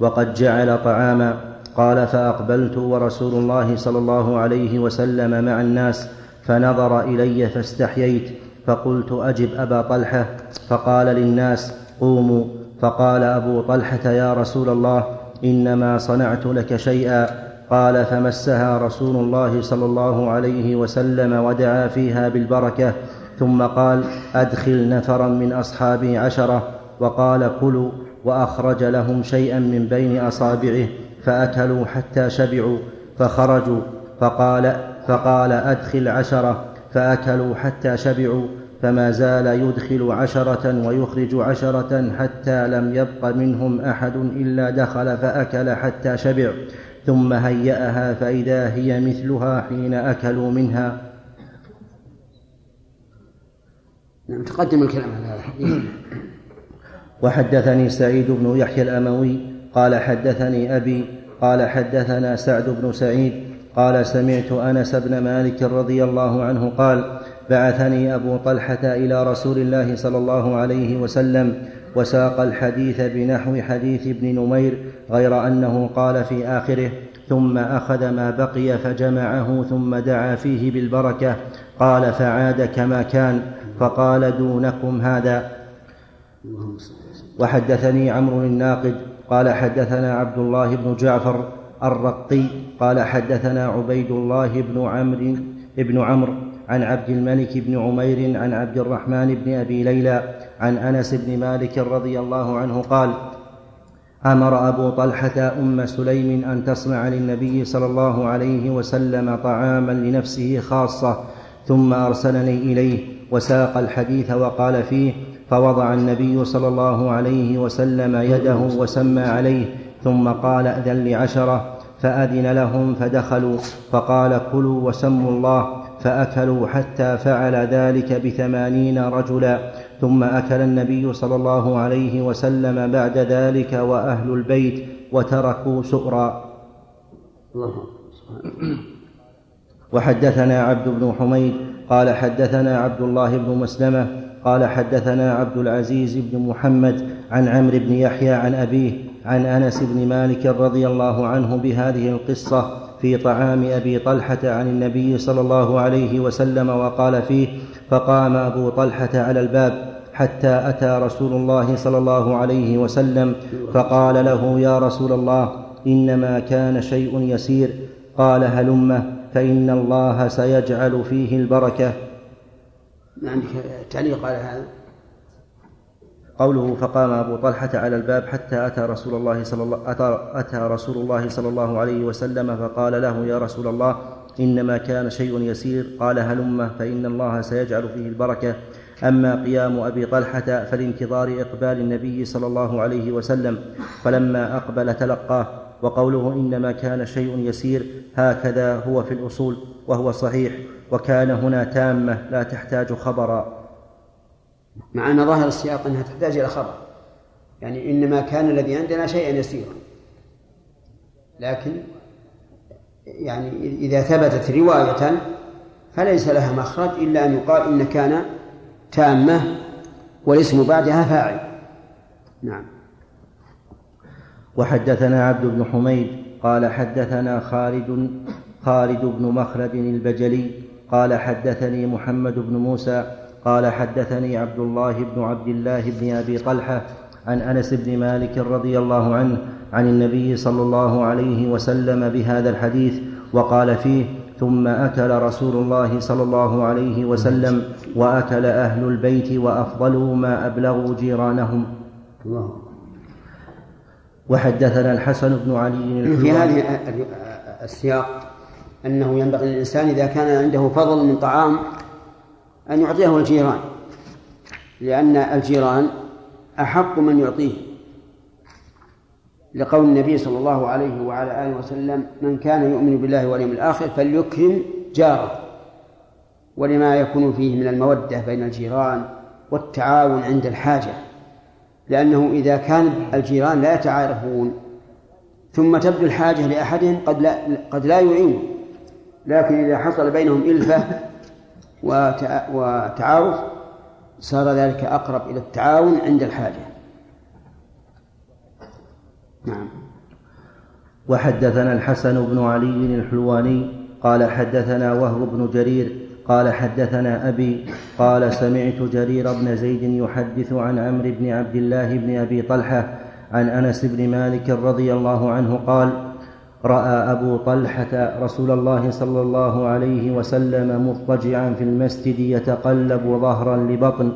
وقد جعل طعاما. قال فأقبلت ورسول الله صلى الله عليه وسلم مع الناس فنظر إلي فاستحييت فقلت أجب أبا طلحة. فقال للناس قوموا. فقال أبو طلحة يا رسول الله إنما صنعت لك شيئا. قال فمسها رسول الله صلى الله عليه وسلم ودعا فيها بالبركة. ثم قال أدخل نفرا من أصحابي عشرة. وقال كلوا. وأخرج لهم شيئا من بين أصابعه فأكلوا حتى شبعوا فخرجوا. فقال فقال أدخل عشرة فأكلوا حتى شبعوا فما زال يدخل عشرة ويخرج عشرة حتى لم يبق منهم أحد إلا دخل فأكل حتى شبع. ثم هيأها فإذا هي مثلها حين أكلوا منها. نعم تقدم الكلام على هذا. الحديث وحدثني سعيد بن يحيى الأموي قال حدثني أبي قال حدثنا سعد بن سعيد قال سمعت أنس بن مالك رضي الله عنه قال بعثني أبو طلحة إلى رسول الله صلى الله عليه وسلم وساق الحديث بنحو حديث ابن نمير غير أنه قال في آخره ثم أخذ ما بقي فجمعه ثم دعا فيه بالبركة قال فعاد كما كان فقال دونكم هذا. وحدثني عمرو الناقد قال حدثنا عبد الله بن جعفر الرقي قال حدثنا عبيد الله بن عمرو بن عمرو عن عبد الملك بن عمير عن عبد الرحمن بن أبي ليلى عن أنس بن مالك رضي الله عنه قال أمر أبو طلحة أم سليم أن تصنع للنبي صلى الله عليه وسلم طعاما لنفسه خاصة ثم أرسلني إليه وساق الحديث وقال فيه فوضع النبي صلى الله عليه وسلم يده وسمى عليه ثم قال أذن لعشره فأذن لهم فدخلوا فقال كلوا وسموا الله فأكلوا حتى فعل ذلك بثمانين رجلا ثم أكل النبي صلى الله عليه وسلم بعد ذلك وأهل البيت وتركوا سؤرا. وحدثنا عبد بن حميد قال حدثنا عبد الله بن مسلمة قال حدثنا عبد العزيز بن محمد عن عمرو بن يحيى عن أبيه عن أنس بن مالك رضي الله عنه بهذه القصة في طعام أبي طلحة عن النبي صلى الله عليه وسلم وقال فيه فقام أبو طلحة على الباب حتى أتى رسول الله صلى الله عليه وسلم فقال له يا رسول الله إنما كان شيء يسير قال هلمه فإن الله سيجعل فيه البركة. ما عندك تعليق على هذا. قوله فقام أبو طلحة على الباب حتى أتى رسول الله صلى الله أتى, أتى رسول الله صلى الله عليه وسلم فقال له يا رسول الله إنما كان شيء يسير. قال هلمه فإن الله سيجعل فيه البركة. أما قيام أبي طلحة فلانتظار إقبال النبي صلى الله عليه وسلم فلما أقبل تلقاه وقوله إنما كان شيء يسير هكذا هو في الأصول وهو صحيح وكان هنا تامة لا تحتاج خبرا. مع أن ظاهر السياق أنها تحتاج إلى خبر. يعني إنما كان الذي عندنا شيئا يسيرا. لكن يعني إذا ثبتت رواية فليس لها مخرج إلا أن يقال إن كان تامة والاسم بعدها فاعل. نعم. وحدثنا عبد بن حميد قال حدثنا خالد خالد بن مخلد البجلي قال حدثني محمد بن موسى قال حدثني عبد الله بن عبد الله بن أبي طلحة عن أنس بن مالك رضي الله عنه عن النبي صلى الله عليه وسلم بهذا الحديث وقال فيه ثم أكل رسول الله صلى الله عليه وسلم وأكل أهل البيت وأفضلوا ما أبلغوا جيرانهم. الله. وحدثنا الحسن بن علي في هذه السياق أنه ينبغي للإنسان إذا كان عنده فضل من طعام أن يعطيه الجيران لأن الجيران أحق من يعطيه. لقول النبي صلى الله عليه وعلى آله وسلم من كان يؤمن بالله واليوم الآخر فليكرم جاره. ولما يكون فيه من المودة بين الجيران والتعاون عند الحاجة لأنه إذا كان الجيران لا يتعارفون ثم تبدو الحاجة لأحدهم قد لا قد لا يعين لكن إذا حصل بينهم إلفة وتعارف صار ذلك أقرب إلى التعاون عند الحاجة. نعم. وحدثنا الحسن بن علي الحلواني قال حدثنا وهب بن جرير قال حدثنا أبي قال سمعت جرير بن زيد يحدث عن عمرو بن عبد الله بن أبي طلحة عن أنس بن مالك رضي الله عنه قال رأى أبو طلحة رسول الله صلى الله عليه وسلم مضطجعا في المسجد يتقلب ظهرا لبطن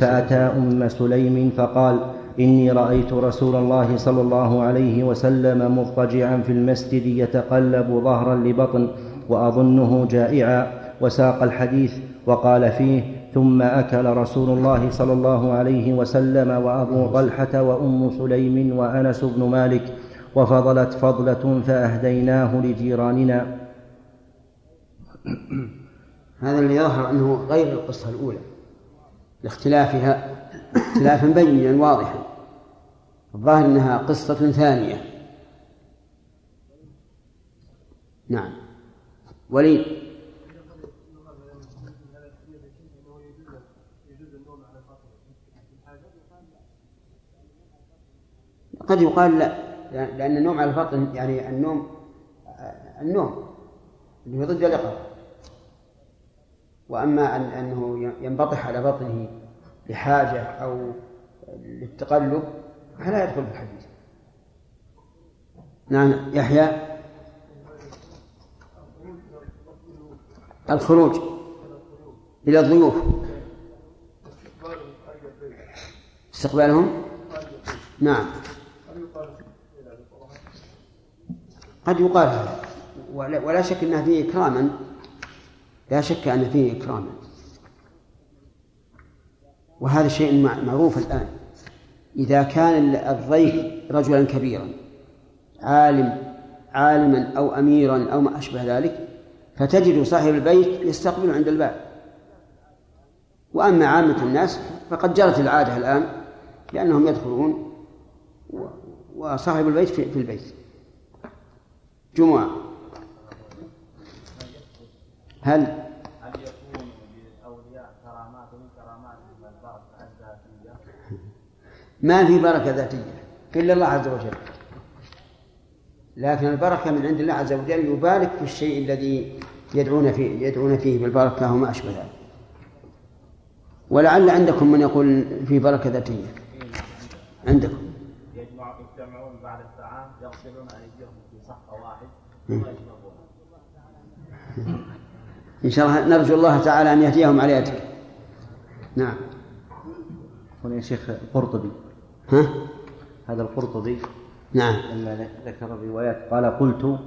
فأتى أم سليم فقال إني رأيت رسول الله صلى الله عليه وسلم مضطجعا في المسجد يتقلب ظهرا لبطن وأظنه جائعا وساق الحديث وقال فيه ثم أكل رسول الله صلى الله عليه وسلم وأبو طلحة وأم سليم وأنس بن مالك وفضلت فضلة فأهديناه لجيراننا. هذا اللي يظهر أنه غير القصة الأولى لاختلافها اختلافا بينا واضحا. الظاهر أنها قصة ثانية. نعم. وليد. قد يقال لا. لأن النوم على البطن يعني النوم النوم اللي هو ضد اليقظة وأما أن أنه ينبطح على بطنه لحاجة أو للتقلب فلا يدخل في الحديث. نعم يحيى. الخروج إلى الضيوف. استقبالهم؟ نعم. قد يقال هذا. ولا شك أنه فيه إكراما. لا شك أن فيه إكراما. وهذا شيء معروف الآن. إذا كان الضيف رجلا كبيرا عالم عالما أو أميرا أو ما أشبه ذلك فتجد صاحب البيت يستقبل عند الباب. وأما عامة الناس فقد جرت العادة الآن لأنهم يدخلون وصاحب البيت في البيت. جمعة. هل هل يكون للأولياء كرامات من كرامات البركة الذاتية؟ ما في بركة ذاتية إلا الله عز وجل. لكن البركة من عند الله عز وجل يبارك في الشيء الذي يدعون فيه يدعون فيه بالبركة وما أشبه ذلك. ولعل عندكم من يقول في بركة ذاتية. عندكم. يجمع يجتمعون بعد الطعام يغسلون أيديهم يشربون إن شاء الله نرجو الله تعالى أن يهديهم على يدك. نعم. هنا يا شيخ القرطبي. ها؟ هذا القرطبي. نعم. لما ذكر الروايات قال قلت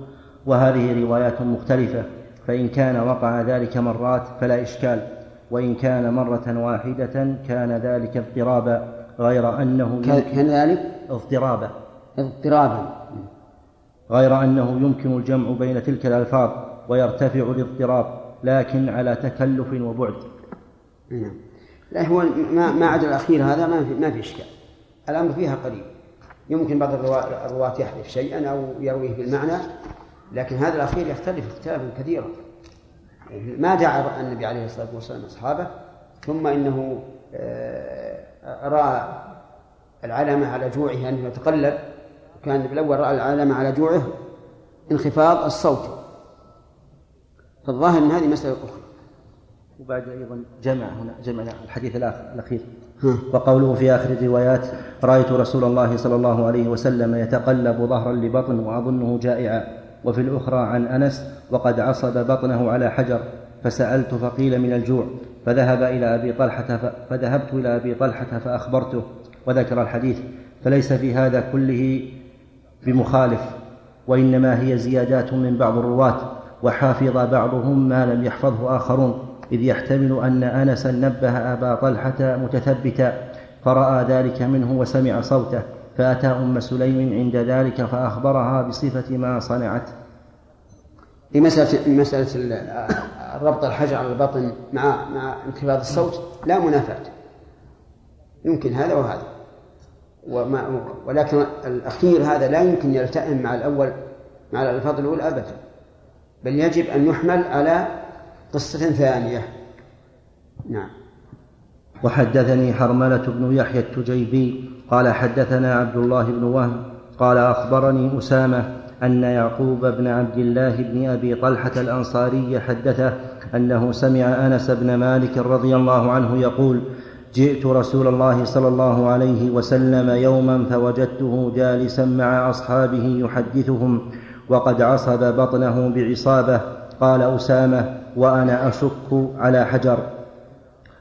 وهذه روايات مختلفة فإن كان وقع ذلك مرات فلا إشكال وإن كان مرة واحدة كان ذلك اضطرابا غير أنه كان ذلك؟ اضطرابا. اضطرابا. غير أنه يمكن الجمع بين تلك الألفاظ ويرتفع الاضطراب لكن على تكلف وبعد. نعم. لا هو ما ما عدا الأخير هذا ما في ما في إشكال. الأمر فيها قريب يمكن بعض الرواة يحذف شيئا أو يرويه بالمعنى لكن هذا الأخير يختلف اختلافا كثيرا. ما دعا النبي عليه الصلاة والسلام أصحابه ثم إنه آه، رأى العلامة على جوعه أنه يتقلب كان الأول رأى العلامة على جوعه انخفاض الصوت فالظاهر أن هذه مسألة أخرى وبعد أيضا جمع هنا جمع الحديث الأخير. وقوله في آخر الروايات رأيت رسول الله صلى الله عليه وسلم يتقلب ظهرا لبطن وأظنه جائعا وفي الأخرى عن أنس وقد عصب بطنه على حجر فسألت فقيل من الجوع فذهب إلى أبي طلحة. فذهبت إلى أبي طلحة فأخبرته وذكر الحديث فليس في هذا كله بمخالف وإنما هي زيادات من بعض الرواة وحافظ بعضهم ما لم يحفظه آخرون إذ يحتمل أن أنسا نبه أبا طلحة متثبتا فرأى ذلك منه وسمع صوته فأتى أم سليم عند ذلك فأخبرها بصفة ما صنعت. في مسألة مسألة ربط الحجر على البطن مع مع انخفاض الصوت لا منافاة. يمكن هذا وهذا. وما ولكن الأخير هذا لا يمكن يلتئم مع الأول مع الألفاظ الأولى أبدا. بل يجب أن يحمل على قصة ثانية. نعم. وحدثني حرملة بن يحيى التجيبي قال حدثنا عبد الله بن وهب قال أخبرني أسامة أن يعقوب بن عبد الله بن أبي طلحة الأنصاري حدثه أنه سمع أنس بن مالك رضي الله عنه يقول جئت رسول الله صلى الله عليه وسلم يوما فوجدته جالسا مع أصحابه يحدثهم وقد عصب بطنه بعصابة. قال أسامة وأنا أشك على حجر.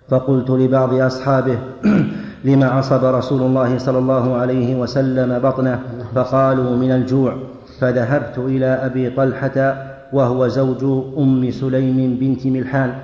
فقلت لبعض أصحابه لما عصب رسول الله صلى الله عليه وسلم بطنه؟ فقالوا من الجوع. فذهبت إلى أبي طلحة وهو زوج أم سليم بنت ملحان.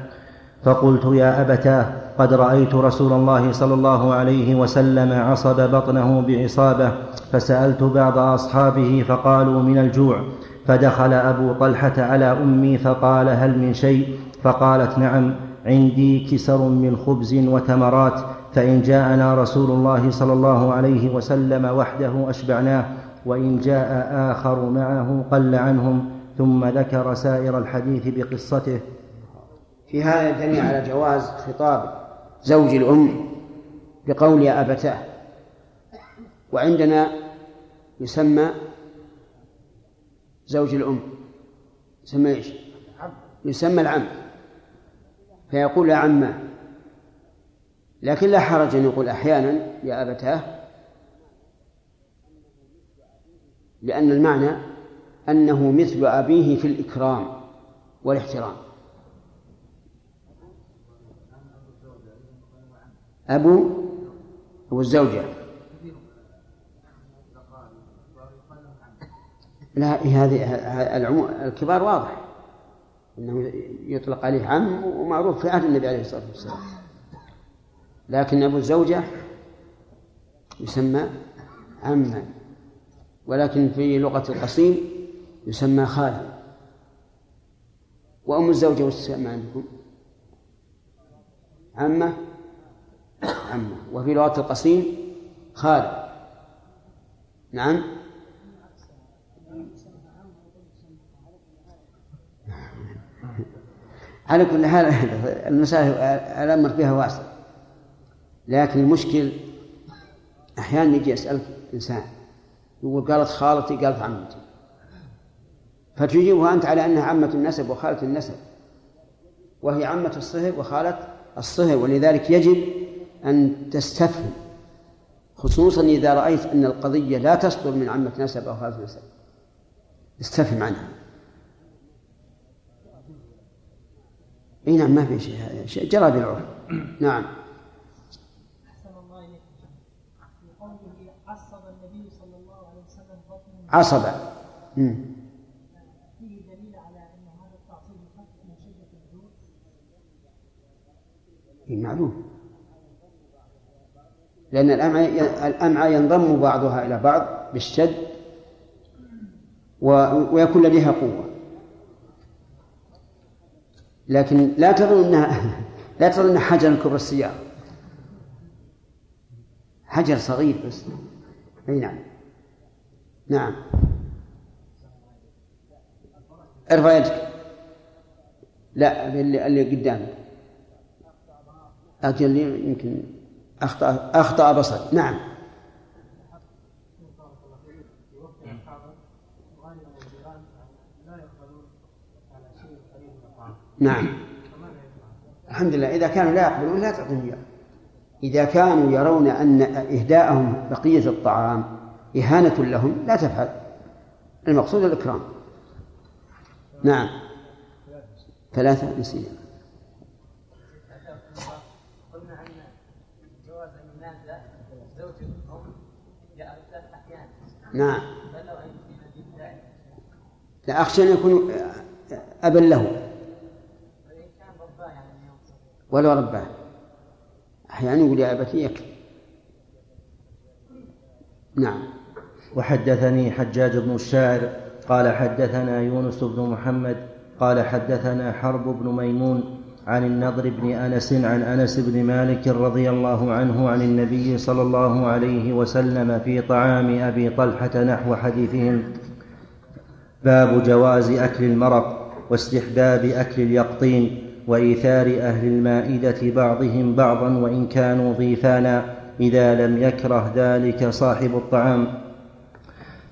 فقلت يا أبتاه قد رأيت رسول الله صلى الله عليه وسلم عصب بطنه بعصابة فسألت بعض أصحابه فقالوا من الجوع فدخل أبو طلحة على أمي فقال هل من شيء؟ فقالت نعم عندي كسر من خبز وتمرات فإن جاءنا رسول الله صلى الله عليه وسلم وحده أشبعناه وإن جاء آخر معه قل عنهم ثم ذكر سائر الحديث بقصته. في هذا دليل على جواز خطاب زوج الأم بقول يا أبتاه. وعندنا يسمى زوج الأم. يسمى إيش؟ يسمى العم. فيقول يا عماه لكن لا حرج أن يقول أحيانا يا أبتاه لأن المعنى أنه مثل أبيه في الإكرام والاحترام. أبو أبو الزوجة. لا هذه الكبار واضح. انه يطلق عليه عم ومعروف في عهد النبي عليه الصلاة والسلام. لكن أبو الزوجة يسمى عما. ولكن في لغة القصيم يسمى خالا وأم الزوجة وش تسمى عندكم؟ عمة؟ عمه. وفي لغه القصيم خال نعم. على كل حال المسائل الأمر فيها واسع. لكن المشكل أحيانا يجي يسألك إنسان. يقول قالت خالتي قالت عمتي. فتجيبها أنت على أنها عمة النسب وخالة النسب. وهي عمة الصهر وخالة الصهر ولذلك يجب أن تستفهم خصوصا إذا رأيت أن القضية لا تصدر من عمة نسب أو خالة نسب. استفهم عنها. إي نعم ما في شيء شيء جرى بالعرف. نعم. عصب فيه دليل على ان هذا التعصيب من شده الجوع معلوم لأن الأمعاء الأمعاء ينضم بعضها إلى بعض بالشد ويكون لديها قوة. لكن لا تظن إنها لا تظن إنها حجر كبر السيارة. حجر صغير بس. أي نعم. نعم. ارفع يدك. لا اللي, اللي قدامك. أجل يمكن أخطأ أخطأ بصري. نعم. نعم. الحمد لله. إذا كانوا لا يقبلون لا تعطيهم إياه. إذا كانوا يرون أن إهداءهم بقية الطعام إهانة لهم لا تفعل. المقصود الإكرام. نعم. ثلاثة نسينا نعم. لا أخشى أن يكون أبا له. ولا رباه أحيانا يقول يا أبتي يكفي. نعم. وحدثني حجاج بن الشاعر قال حدثنا يونس بن محمد قال حدثنا حرب بن ميمون عن النضر بن أنس عن أنس بن مالك رضي الله عنه عن النبي صلى الله عليه وسلم في طعام أبي طلحة نحو حديثهم. باب جواز أكل المرق واستحباب أكل اليقطين وإيثار أهل المائدة بعضهم بعضا وإن كانوا ضيفانا إذا لم يكره ذلك صاحب الطعام.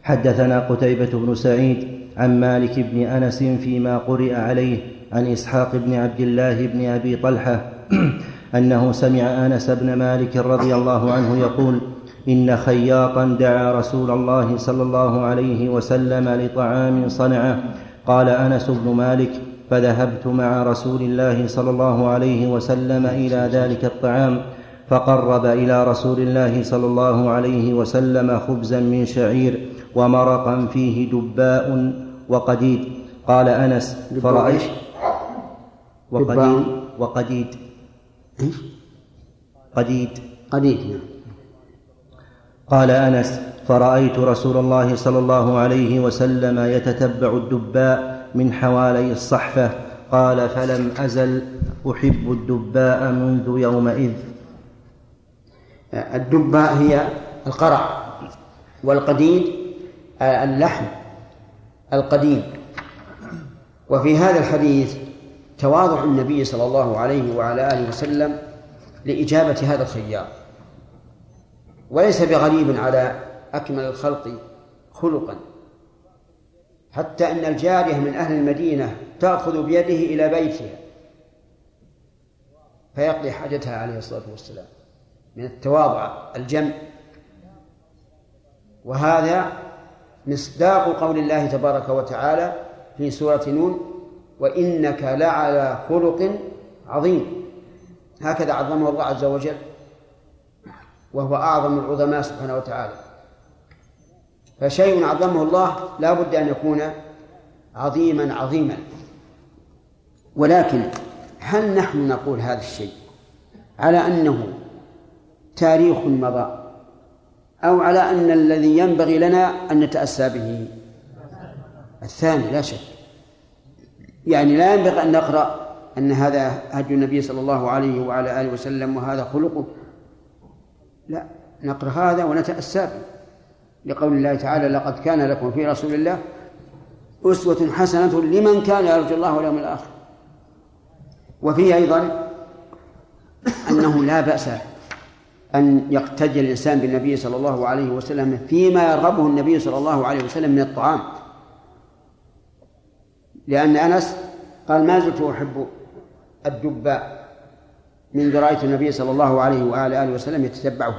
حدثنا قتيبة بن سعيد عن مالك بن أنس فيما قرئ عليه عن إسحاق بن عبد الله بن أبي طلحة أنه سمع أنس بن مالك رضي الله عنه يقول إن خياطا دعا رسول الله صلى الله عليه وسلم لطعام صنعه. قال أنس بن مالك فذهبت مع رسول الله صلى الله عليه وسلم إلى ذلك الطعام فقرب إلى رسول الله صلى الله عليه وسلم خبزا من شعير ومرقا فيه دباء وقديد. قال أنس فرأيت وقديد. وقديد. قديد. قديد نعم. قال أنس فرأيت رسول الله صلى الله عليه وسلم يتتبع الدباء من حوالي الصحفة. قال فلم أزل أحب الدباء منذ يومئذ. الدباء هي القرع والقديد اللحم القديم. وفي هذا الحديث تواضع النبي صلى الله عليه وعلى آله وسلم لإجابة هذا الخيار. وليس بغريب على أكمل الخلق خلقا. حتى أن الجارية من أهل المدينة تأخذ بيده إلى بيتها فيقضي حاجتها عليه الصلاة والسلام. من التواضع الجمع. وهذا مصداق قول الله تبارك وتعالى في سورة نون وإنك لعلى خلق عظيم. هكذا عظمه الله عز وجل وهو أعظم العظماء سبحانه وتعالى. فشيء عظمه الله لا بد أن يكون عظيما عظيما. ولكن هل نحن نقول هذا الشيء على أنه تاريخ مضى أو على أن الذي ينبغي لنا أن نتأسى به؟ الثاني لا شك. يعني لا ينبغي أن نقرأ أن هذا هدي النبي صلى الله عليه وعلى آله وسلم وهذا خلقه. لا نقرأ هذا ونتأسى لقول الله تعالى لقد كان لكم في رسول الله أسوة حسنة لمن كان يرجو الله واليوم الآخر. وفيه أيضا أنه لا بأس أن يقتدي الإنسان بالنبي صلى الله عليه وسلم فيما يرغبه النبي صلى الله عليه وسلم من الطعام. لأن أنس قال ما زلت أحب الدباء منذ رأيت النبي صلى الله عليه وعلى آله وسلم يتتبعه.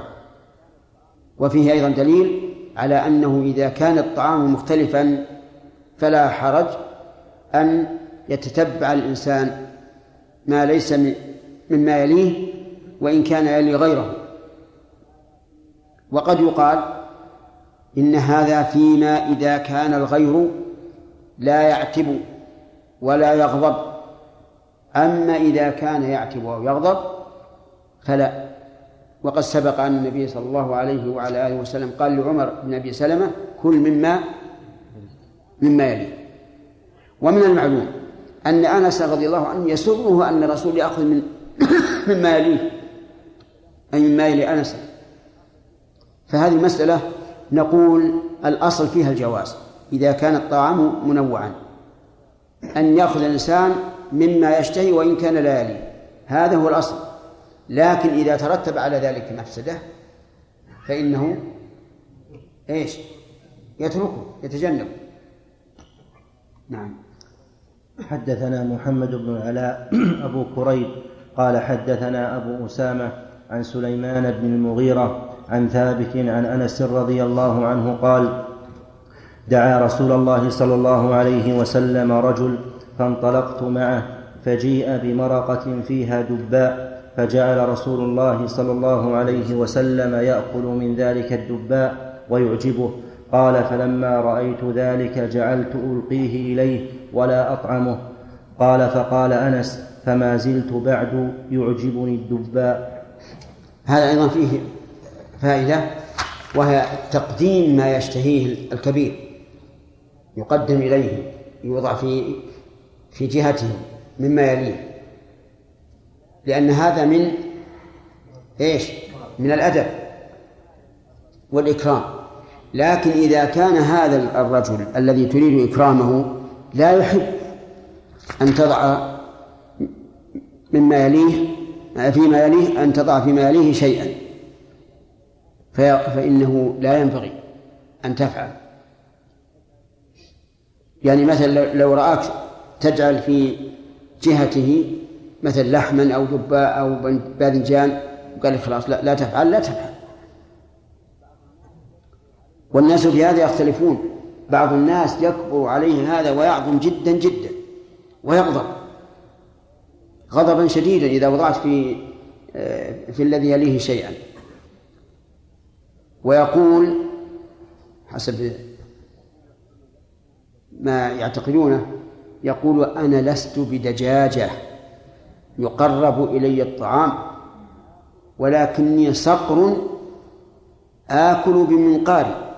وفيه أيضا دليل على أنه إذا كان الطعام مختلفا فلا حرج أن يتتبع الإنسان ما ليس مما يليه وإن كان يلي غيره. وقد يقال إن هذا فيما إذا كان الغير لا يعتب ولا يغضب. أما إذا كان يعتب أو يغضب فلا. وقد سبق أن النبي صلى الله عليه وعلى آله وسلم قال لعمر بن أبي سلمة كل مما مما يليه ومن المعلوم أن أنس رضي الله عنه يسره أن الرسول يأخذ من مما يليه أي مما يلي أنس. فهذه مسألة نقول الأصل فيها الجواز إذا كان الطعام منوعا. أن يأخذ الإنسان مما يشتهي وإن كان لا يلي. هذا هو الأصل. لكن إذا ترتب على ذلك مفسدة فإنه إيش؟ يتركه يتجنب نعم. حدثنا محمد بن العلاء أبو كريب قال حدثنا أبو أسامة عن سليمان بن المغيرة عن ثابت عن أنس رضي الله عنه قال دعا رسول الله صلى الله عليه وسلم رجل فانطلقت معه فجيء بمرقة فيها دباء فجعل رسول الله صلى الله عليه وسلم يأكل من ذلك الدباء ويعجبه. قال فلما رأيت ذلك جعلت ألقيه إليه ولا أطعمه. قال فقال أنس فما زلت بعد يعجبني الدباء. هذا أيضا فيه فائدة وهي تقديم ما يشتهيه الكبير. يقدم إليه يوضع في في جهته مما يليه. لأن هذا من إيش؟ من الأدب والإكرام. لكن إذا كان هذا الرجل الذي تريد إكرامه لا يحب أن تضع مما يليه فيما يليه أن تضع فيما يليه شيئا. فإنه لا ينبغي أن تفعل. يعني مثلا لو رآك تجعل في جهته مثل لحما أو دباء أو باذنجان وقال لك خلاص لا, لا تفعل لا تفعل. والناس في هذا يختلفون. بعض الناس يكبر عليه هذا ويعظم جدا جدا ويغضب. غضبا شديدا إذا وضعت في آه، في الذي يليه شيئا. ويقول حسب ما يعتقدونه يقول أنا لست بدجاجة يقرب إلي الطعام ولكني صقر آكل بمنقاري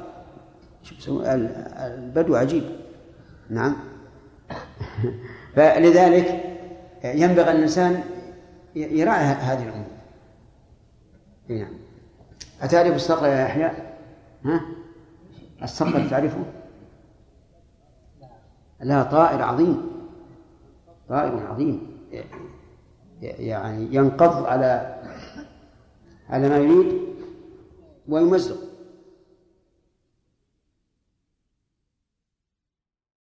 البدو عجيب نعم فلذلك ينبغي الإنسان يراعي هذه الأمور نعم أتعرف الصقر يا يحيى؟ ها؟ الصقر تعرفه؟ لا طائر عظيم. طائر عظيم. يعني ينقض على على ما يريد ويمزق.